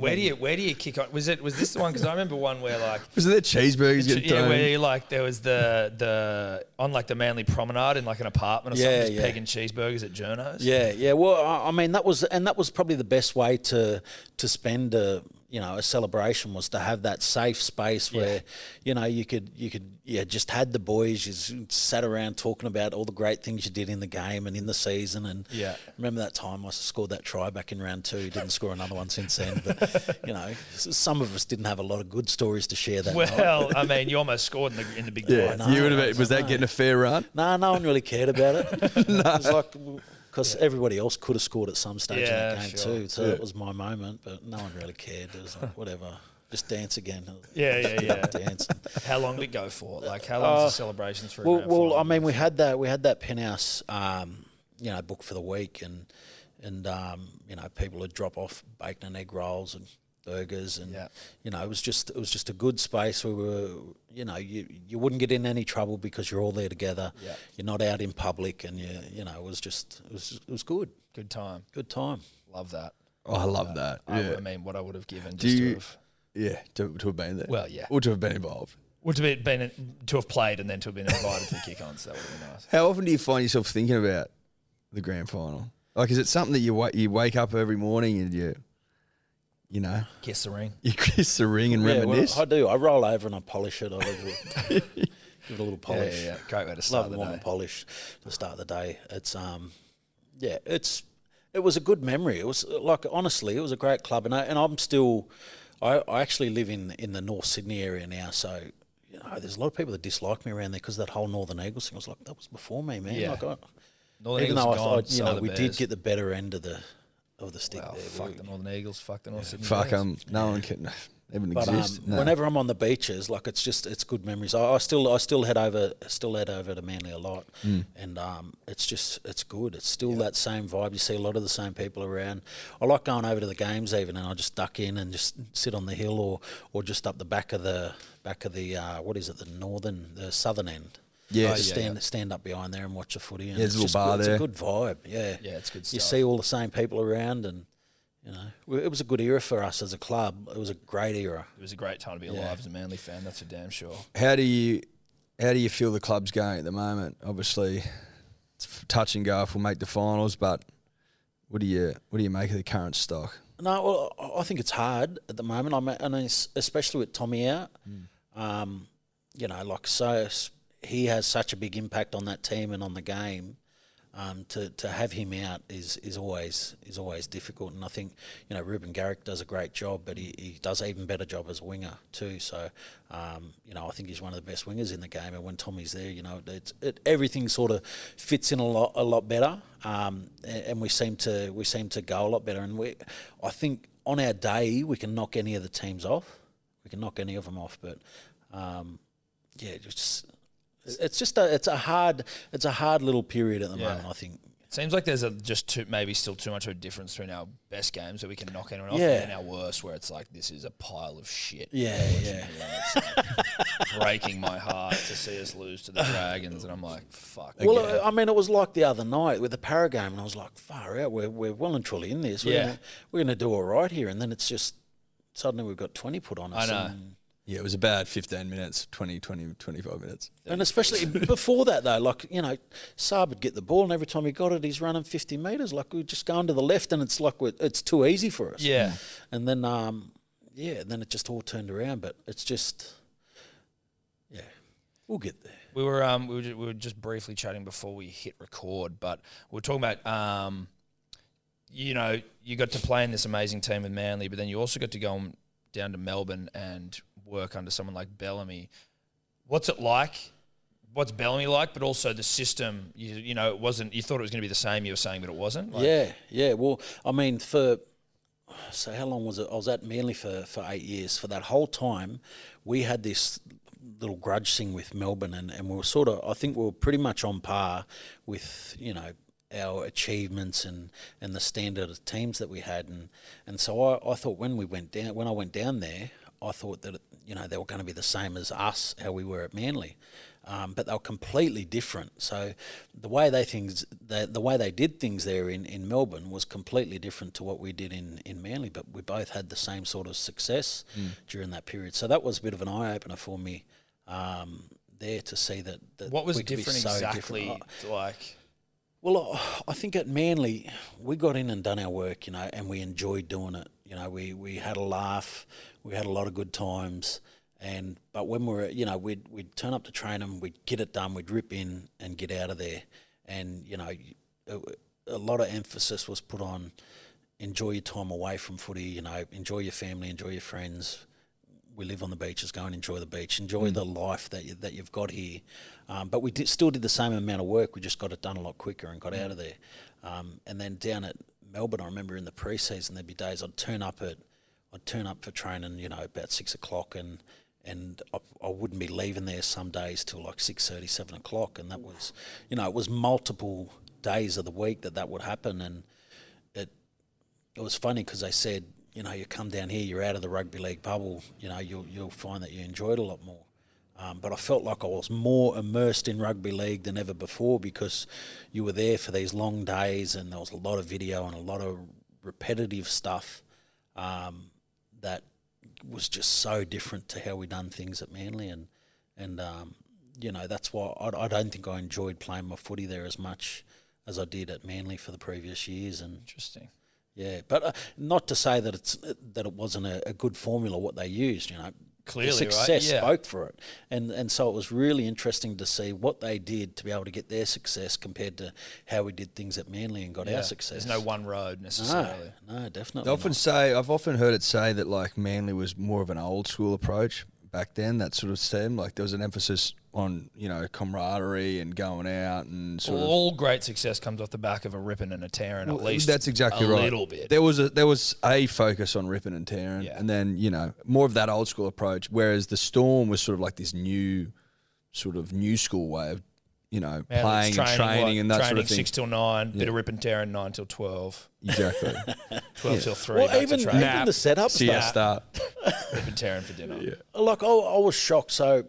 where do you where do you kick on? Was it was this the one? Because I remember one where like Was it there cheeseburgers getting yeah, where you, like there was the the on like the Manly Promenade in like an apartment or something, Yeah, just yeah. pegging cheeseburgers at journos. Yeah, yeah. Well, I, I mean that was and that was probably the best way to to spend a you know a celebration was to have that safe space where you know you could you could yeah just had the boys you sat around talking about all the great things you did in the game and in the season and Yeah. remember that time I scored that try back in round two didn't score another one since then but you know some of us didn't have a lot of good stories to share that night. Well, I mean, you almost scored in the in the big yeah, try. you would I have. Was that know. getting a fair run? No, no one really cared about it. It was like because everybody else could have scored at some stage Yeah, in that game sure. too. So it was my moment, but no one really cared. It was like whatever, just dance again. Yeah, yeah, yeah. dance. How long did it go for? Like, how long was the celebrations for? Well, well. I mean, we had that we had that penthouse, um, you know, booked for the week, and and um, you know, people would drop off bacon and egg rolls and burgers, and Yeah. you know, it was just it was just a good space. We were, you know, you you wouldn't get in any trouble because you're all there together. Yeah. You're not out in public, and you you know, it was just it was it was good, good time. good time. Love that. Oh, I love that. I, Yeah, I mean, what I would have given just you- to have. yeah. To, to have been there. Well, yeah. Or to have been involved. Would to be been to have played and then to have been invited to the kick-ons. That would have been nice. How often do you find yourself thinking about the grand final? Like, is it something that you wake you wake up every morning and you, you know, Kiss the ring. you kiss the ring and Yeah, well, reminisce? I do. I roll over and I polish it. I give it, a little polish. yeah, yeah. Great way to start love the want day. polish to start the day. It's um, yeah, it's it was a good memory. It was like honestly, it was a great club, and I, and I'm still, I, I actually live in in the North Sydney area now, so. You know, there's a lot of people that dislike me around there because that whole Northern Eagles thing. I was like, that was before me, man. Yeah. Like, I, Northern even Eagles though I thought, you know, we did get the better end of the of the stick Well, there. fuck the Northern Eagles. Fuck the North Sydney. Fuck them. No one can even But um, exist. No. whenever I'm on the beaches, like it's just it's good memories. I, I still I still head over still head over to Manly a lot, Hmm. and um, it's just it's good. It's still that same vibe. You see a lot of the same people around. I like going over to the games even, and I just duck in and just sit on the hill or or just up the back of the back of the uh, what is it the northern the southern end. Yeah. Just Oh, yeah, stand stand up behind there and watch the footy. And Yeah, there's a it's little bar good. It's a good vibe. Yeah, Yeah, it's good Stuff. You see all the same people around and. You know, it was a good era for us as a club. It was a great era. It was a great time to be alive as a Manly fan. That's for damn sure. How do you how do you feel the club's going at the moment? Obviously, it's touch and go if we'll make the finals, but what do you what do you make of the current stock? No, well, I- I think it's hard at the moment. I mean, and especially with Tommy out, um, you know, like so he has such a big impact on that team and on the game. Um, to, to have him out is, is always is always difficult, and I think you know Reuben Garrick does a great job, but he, he does an even better job as a winger too. So um, you know I think he's one of the best wingers in the game, and when Tommy's there, you know it's, it, everything sort of fits in a lot a lot better, um, and, and we seem to we seem to go a lot better. And we I think on our day we can knock any of the teams off, we can knock any of them off, but um, yeah, just it's just a it's a hard it's a hard little period at the Yeah. moment. I think. It seems like there's a, just too, maybe still too much of a difference between our best games where we can knock anyone off Yeah. and our worst where it's like this is a pile of shit. Yeah, yeah. Like breaking my heart to see us lose to the Dragons, and I'm like, fuck. Well, again. I mean, it was like the other night with the Para game, and I was like, "Far out, we're, we're well and truly in this. We're Yeah. gonna, we're going to do all right here." And then it's just suddenly we've got twenty put on us. I know. And, Yeah, it was about 15 minutes, 20, 20, 25 minutes. and especially before that, though, like you know, Saab would get the ball, and every time he got it, he's running fifty meters. Like we're just going to the left, and it's like we're, it's too easy for us. yeah. And then, um, yeah, then it just all turned around. But it's just, yeah, we'll get there. We were um we were, ju- we were just briefly chatting before we hit record, but we are talking about um you know you got to play in this amazing team with Manly, but then you also got to go down to Melbourne and work under someone like Bellamy. What's it like? What's Bellamy like? But also the system. You, you know, it wasn't. You thought it was going to be the same. You were saying, but it wasn't. Like, yeah, yeah. Well, I mean, for so how long was it? I was at Manly for, for eight years. For that whole time, we had this little grudge thing with Melbourne, and, and we were sort of, I think we were pretty much on par with, you know, our achievements and, and the standard of teams that we had. And, and so I, I thought when we went down, when I went down there, I thought that, you know, they were going to be the same as us, how we were at Manly. um, but they were completely different. So the way they things, the, the way they did things there in, in Melbourne was completely different to what we did in, in Manly. But we both had the same sort of success during that period. So that was a bit of an eye opener for me. Um, there to see that, that What was we could be different so exactly? different. Like, well, I think at Manly, we got in and done our work, you know, and we enjoyed doing it. You know, we, we had a laugh, we had a lot of good times, and but when we were, you know, we'd we'd turn up to train them, we'd get it done, we'd rip in and get out of there, and you know, a, a lot of emphasis was put on enjoy your time away from footy. You know, enjoy your family, enjoy your friends. We live on the beaches. Go and enjoy the beach. Enjoy the life that you, that you've got here. Um, but we did, still did the same amount of work. We just got it done a lot quicker and got out of there. Um, and then down at Melbourne, I remember in the pre-season there'd be days I'd turn up at I'd turn up for training, you know, about six o'clock, and and I, I wouldn't be leaving there some days till like six thirty, seven o'clock, and that was, you know, it was multiple days of the week that that would happen, and it it was funny because they said, you know, you come down here, you're out of the rugby league bubble, you know, you'll you'll find that you enjoy it a lot more. Um, but I felt like I was more immersed in rugby league than ever before because you were there for these long days and there was a lot of video and a lot of repetitive stuff um, that was just so different to how we done things at Manly and and um, you know that's why I, I don't think I enjoyed playing my footy there as much as I did at Manly for the previous years and interesting. yeah, but uh, not to say that it's that it wasn't a, a good formula what they used. You know, Clearly, the right? success Yeah. spoke for it, and and so it was really interesting to see what they did to be able to get their success compared to how we did things at Manly and got Yeah. our success. There's no one road no, necessarily. no, definitely. They often not. say I've often heard it say that like Manly was more of an old school approach back then. That sort of stem like there was an emphasis on you know camaraderie and going out and sort of. All great success comes off the back of a ripping and a tearing, at least. That's exactly a right. little bit. There was a there was a focus on ripping and tearing, Yeah. and then you know more of that old school approach. Whereas the Storm was sort of like this new, sort of new school way of you know Man, playing it's and training what? and that training sort of thing. six till nine, bit of rip and tearing nine till twelve, exactly. 12 till three. well, back even training. even the setup stuff. Siesta. rip and tearing for dinner. Like I, I was shocked. So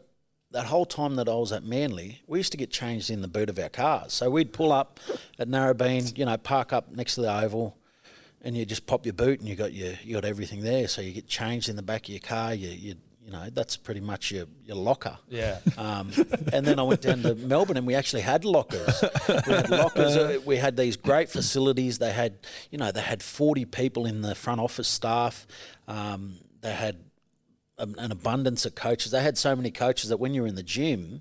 that whole time that I was at Manly, we used to get changed in the boot of our cars. So we'd pull up at Narrabeen, you know, park up next to the oval, and you just pop your boot, and you got your you got everything there. So you get changed in the back of your car. You you you know that's pretty much your your locker. Yeah. Um, and then I went down to Melbourne, and we actually had lockers. We had lockers. uh, We had these great facilities. They had, you know, they had forty people in the front office staff. Um, they had an abundance of coaches. They had so many coaches that when you were in the gym,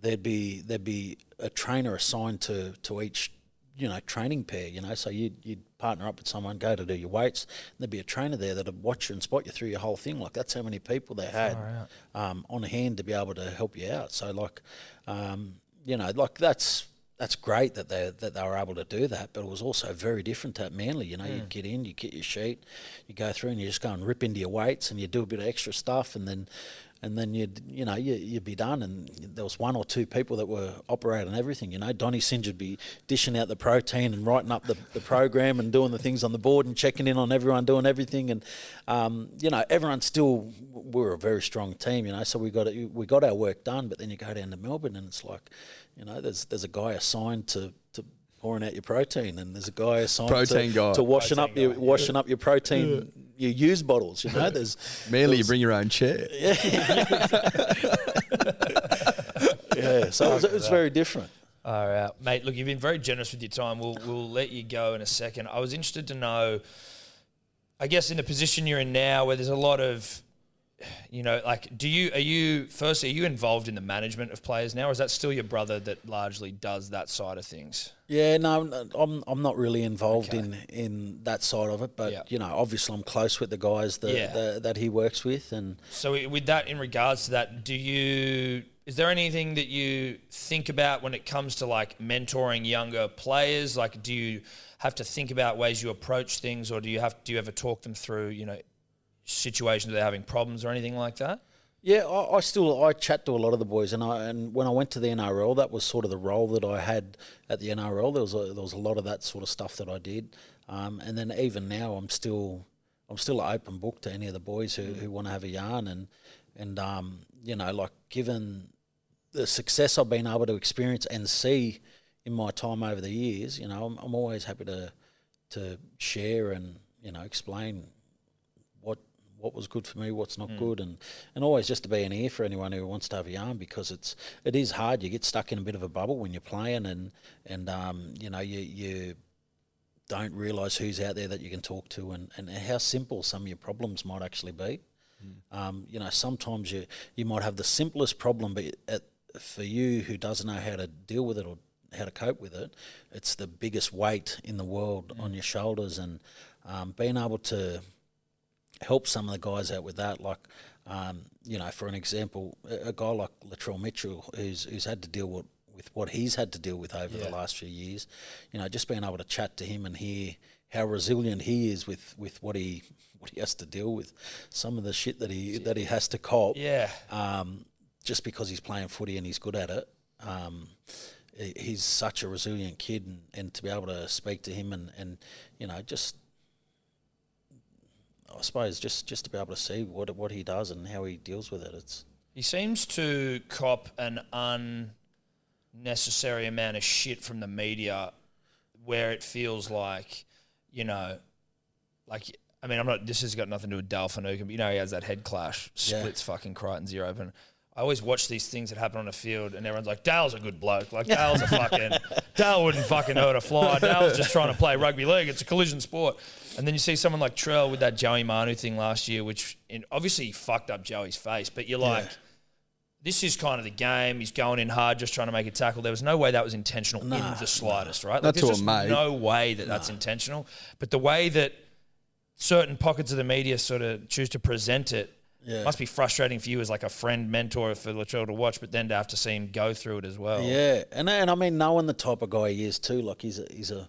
there'd be there'd be a trainer assigned to to each you know training pair. You know, so you'd you'd partner up with someone, go to do your weights, and there'd be a trainer there that'd watch you and spot you through your whole thing. Like that's how many people they had um, on hand to be able to help you out. So like, um, you know, like that's. That's great that they that they were able to do that, but it was also very different at Manly. You know, you mm. get in, you get your sheet, you go through, and you just go and rip into your weights, and you do a bit of extra stuff, and then and then you'd you know you, you'd be done and there was one or two people that were operating everything you know. Donny Singe would be dishing out the protein and writing up the, the program and doing the things on the board and checking in on everyone doing everything and um, you know everyone still we were a very strong team you know so we got it, we got our work done but then you go down to Melbourne and it's like you know there's there's a guy assigned to to pouring out your protein and there's a guy assigned Protein to, guy. to washing Protein up your guy, washing up your protein your used bottles you know there's Manly, you bring your own chair. yeah yeah. so it was, it was very different All right, mate. Look, you've been very generous with your time. We'll we'll let you go in a second. I was interested to know, I guess, in the position you're in now, where there's a lot of, you know, like, do you are you first are you involved in the management of players now, or is that still your brother that largely does that side of things? Yeah, no, I'm I'm not really involved Okay. in in that side of it, but Yeah. you know, obviously I'm close with the guys that Yeah. that, that he works with, and So with that, in regards to that, do you is there anything that you think about when it comes to like mentoring younger players? Like, do you have to think about ways you approach things, or do you have do you ever talk them through, you know, situations they're having problems or anything like that? yeah, I, I still I chat to a lot of the boys, and I and when I went to the NRL, that was sort of the role that I had at the NRL. There was a, there was a lot of that sort of stuff that I did, um, and then even now I'm still I'm still an open book to any of the boys who, who want to have a yarn, and and um, you know like given the success I've been able to experience and see in my time over the years, you know, I'm, I'm always happy to to share and you know explain what was good for me, what's not good, and, and always just to be an ear for anyone who wants to have a yarn because it's it is hard. You get stuck in a bit of a bubble when you're playing, and and um, you know you you don't realise who's out there that you can talk to, and, and how simple some of your problems might actually be. Um, you know, sometimes you you might have the simplest problem, but at, for you who doesn't know how to deal with it or how to cope with it, it's the biggest weight in the world on your shoulders, and um, being able to help some of the guys out with that, like. Um, you know, for an example, a, a guy like Latrell Mitchell, who's who's had to deal with, with what he's had to deal with over the last few years, you know, just being able to chat to him and hear how resilient he is with, with what he what he has to deal with, some of the shit that he that he has to cop, Yeah. um, just because he's playing footy and he's good at it. Um, he's such a resilient kid, and, and to be able to speak to him and, and you know just. I suppose just, just to be able to see what what he does and how he deals with it, it's He seems to cop an unnecessary amount of shit from the media where it feels like, you know, like, I mean, I'm not, this has got nothing to do with Dale Finucane, but you know, he has that head clash, Yeah. splits fucking Crichton's ear open. I always watch these things that happen on the field and everyone's like, Dale's a good bloke. Like, Dale's a fucking, Dale wouldn't fucking hurt a fly. Dale's just trying to play rugby league. It's a collision sport. And then you see someone like Trell with that Joey Manu thing last year, which in, obviously he fucked up Joey's face, but you're like, this is kind of the game. He's going in hard, just trying to make a tackle. There was no way that was intentional in the slightest, right? Like, That's there's just made. no way that that's intentional. But the way that certain pockets of the media sort of choose to present it Yeah. must be frustrating for you as like a friend, mentor for Latrell to watch, but then to have to see him go through it as well. Yeah, and and I mean knowing the type of guy he is too, like he's a he's a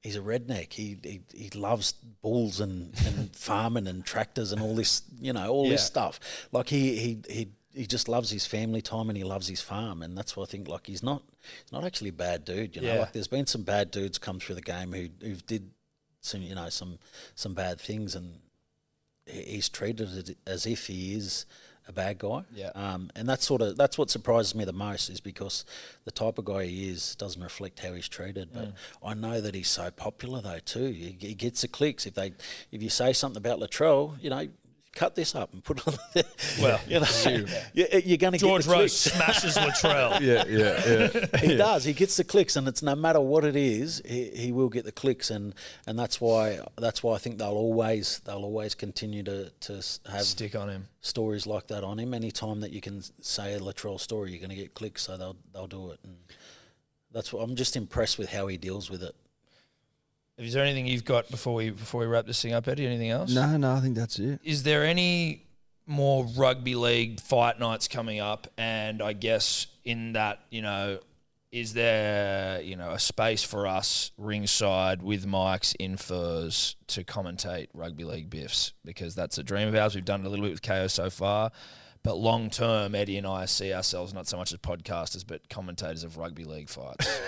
he's a redneck. He he, he loves bulls and, and farming and tractors and all this, you know, all this stuff. Like he he he he just loves his family time and he loves his farm, and that's why I think like he's not he's not actually a bad dude. You know, Yeah. like there's been some bad dudes come through the game who who did some you know some some bad things and he's treated as if he is a bad guy. Yeah. Um, and that's sort of that's what surprises me the most is because the type of guy he is doesn't reflect how he's treated. But Mm. I know that he's so popular though too. He, he gets the clicks if they if you say something about Latrell, you know. Cut this up and put it on there. Well, you know, you, you're going to George get the Rose clicks. smashes Latrell. Yeah, yeah, yeah. he does. He gets the clicks, and it's no matter what it is, he, he will get the clicks, and, and that's why that's why I think they'll always they'll always continue to to have Stick on him. stories like that on him. Anytime that you can say a Latrell story, you're going to get clicks, so they'll they'll do it. And that's what I'm just impressed with how he deals with it. Is there anything you've got before we before we wrap this thing up, Eddie? Anything else? No, no, I think that's it. Is there any more rugby league fight nights coming up? And I guess in that, you know, is there, you know, a space for us ringside with mics in furs to commentate rugby league biffs? Because that's a dream of ours. We've done it a little bit with Kayo so far. But long term, Eddie and I see ourselves not so much as podcasters, but commentators of rugby league fights.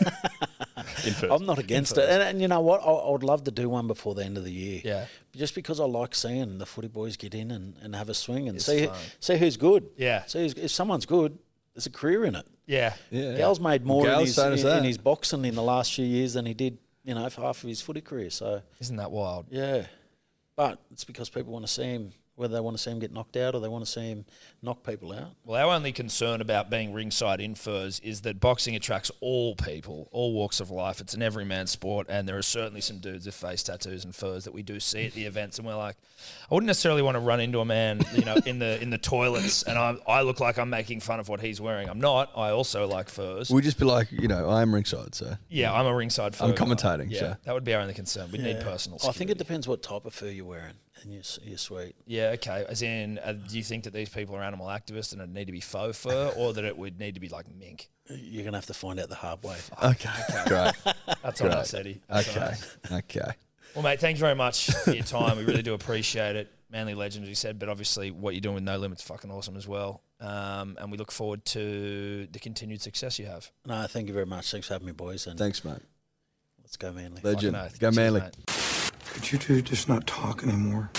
In first. I'm not against it, and, and you know what? I, I would love to do one before the end of the year. Yeah. just because I like seeing the footy boys get in and, and have a swing and It's see fun. see who's good. Yeah. see who's, if someone's good, there's a career in it. yeah. Yeah. Gal's made more in his, in, in his boxing in the last few years than he did, you know, for half of his footy career. So Isn't that wild? yeah, but it's because people want to see him, whether they want to see him get knocked out or they want to see him knock people out. Well, our only concern about being ringside in furs is that boxing attracts all people, all walks of life. It's an everyman sport, and there are certainly some dudes with face tattoos and furs that we do see at the events, and we're like, I wouldn't necessarily want to run into a man, you know, in the in the toilets, and I I look like I'm making fun of what he's wearing. I'm not. I also like furs. We'd just be like, you know, I am ringside, so yeah, I'm a ringside fur. I'm guy. commentating, Yeah, so. that would be our only concern. We would need personal. I think it depends what type of fur you're wearing, and you're, you're sweet. Yeah, okay. As in, uh, do you think that these people are animal activists and it need to be faux fur, or that it would need to be like mink? You're gonna have to find out the hard way. okay, great, That's on Great. us, Eddie. That's okay, us. okay. Well, mate, thank you very much for your time. We really do appreciate it. Manly legend, as you said, but obviously what you're doing with No Limits is fucking awesome as well. Um, and we look forward to the continued success you have. No, thank you very much. Thanks for having me, boys, and Thanks, mate. let's go, Manly. Legend. Fucking oath. Go Cheers, Manly. Could you two just not talk anymore?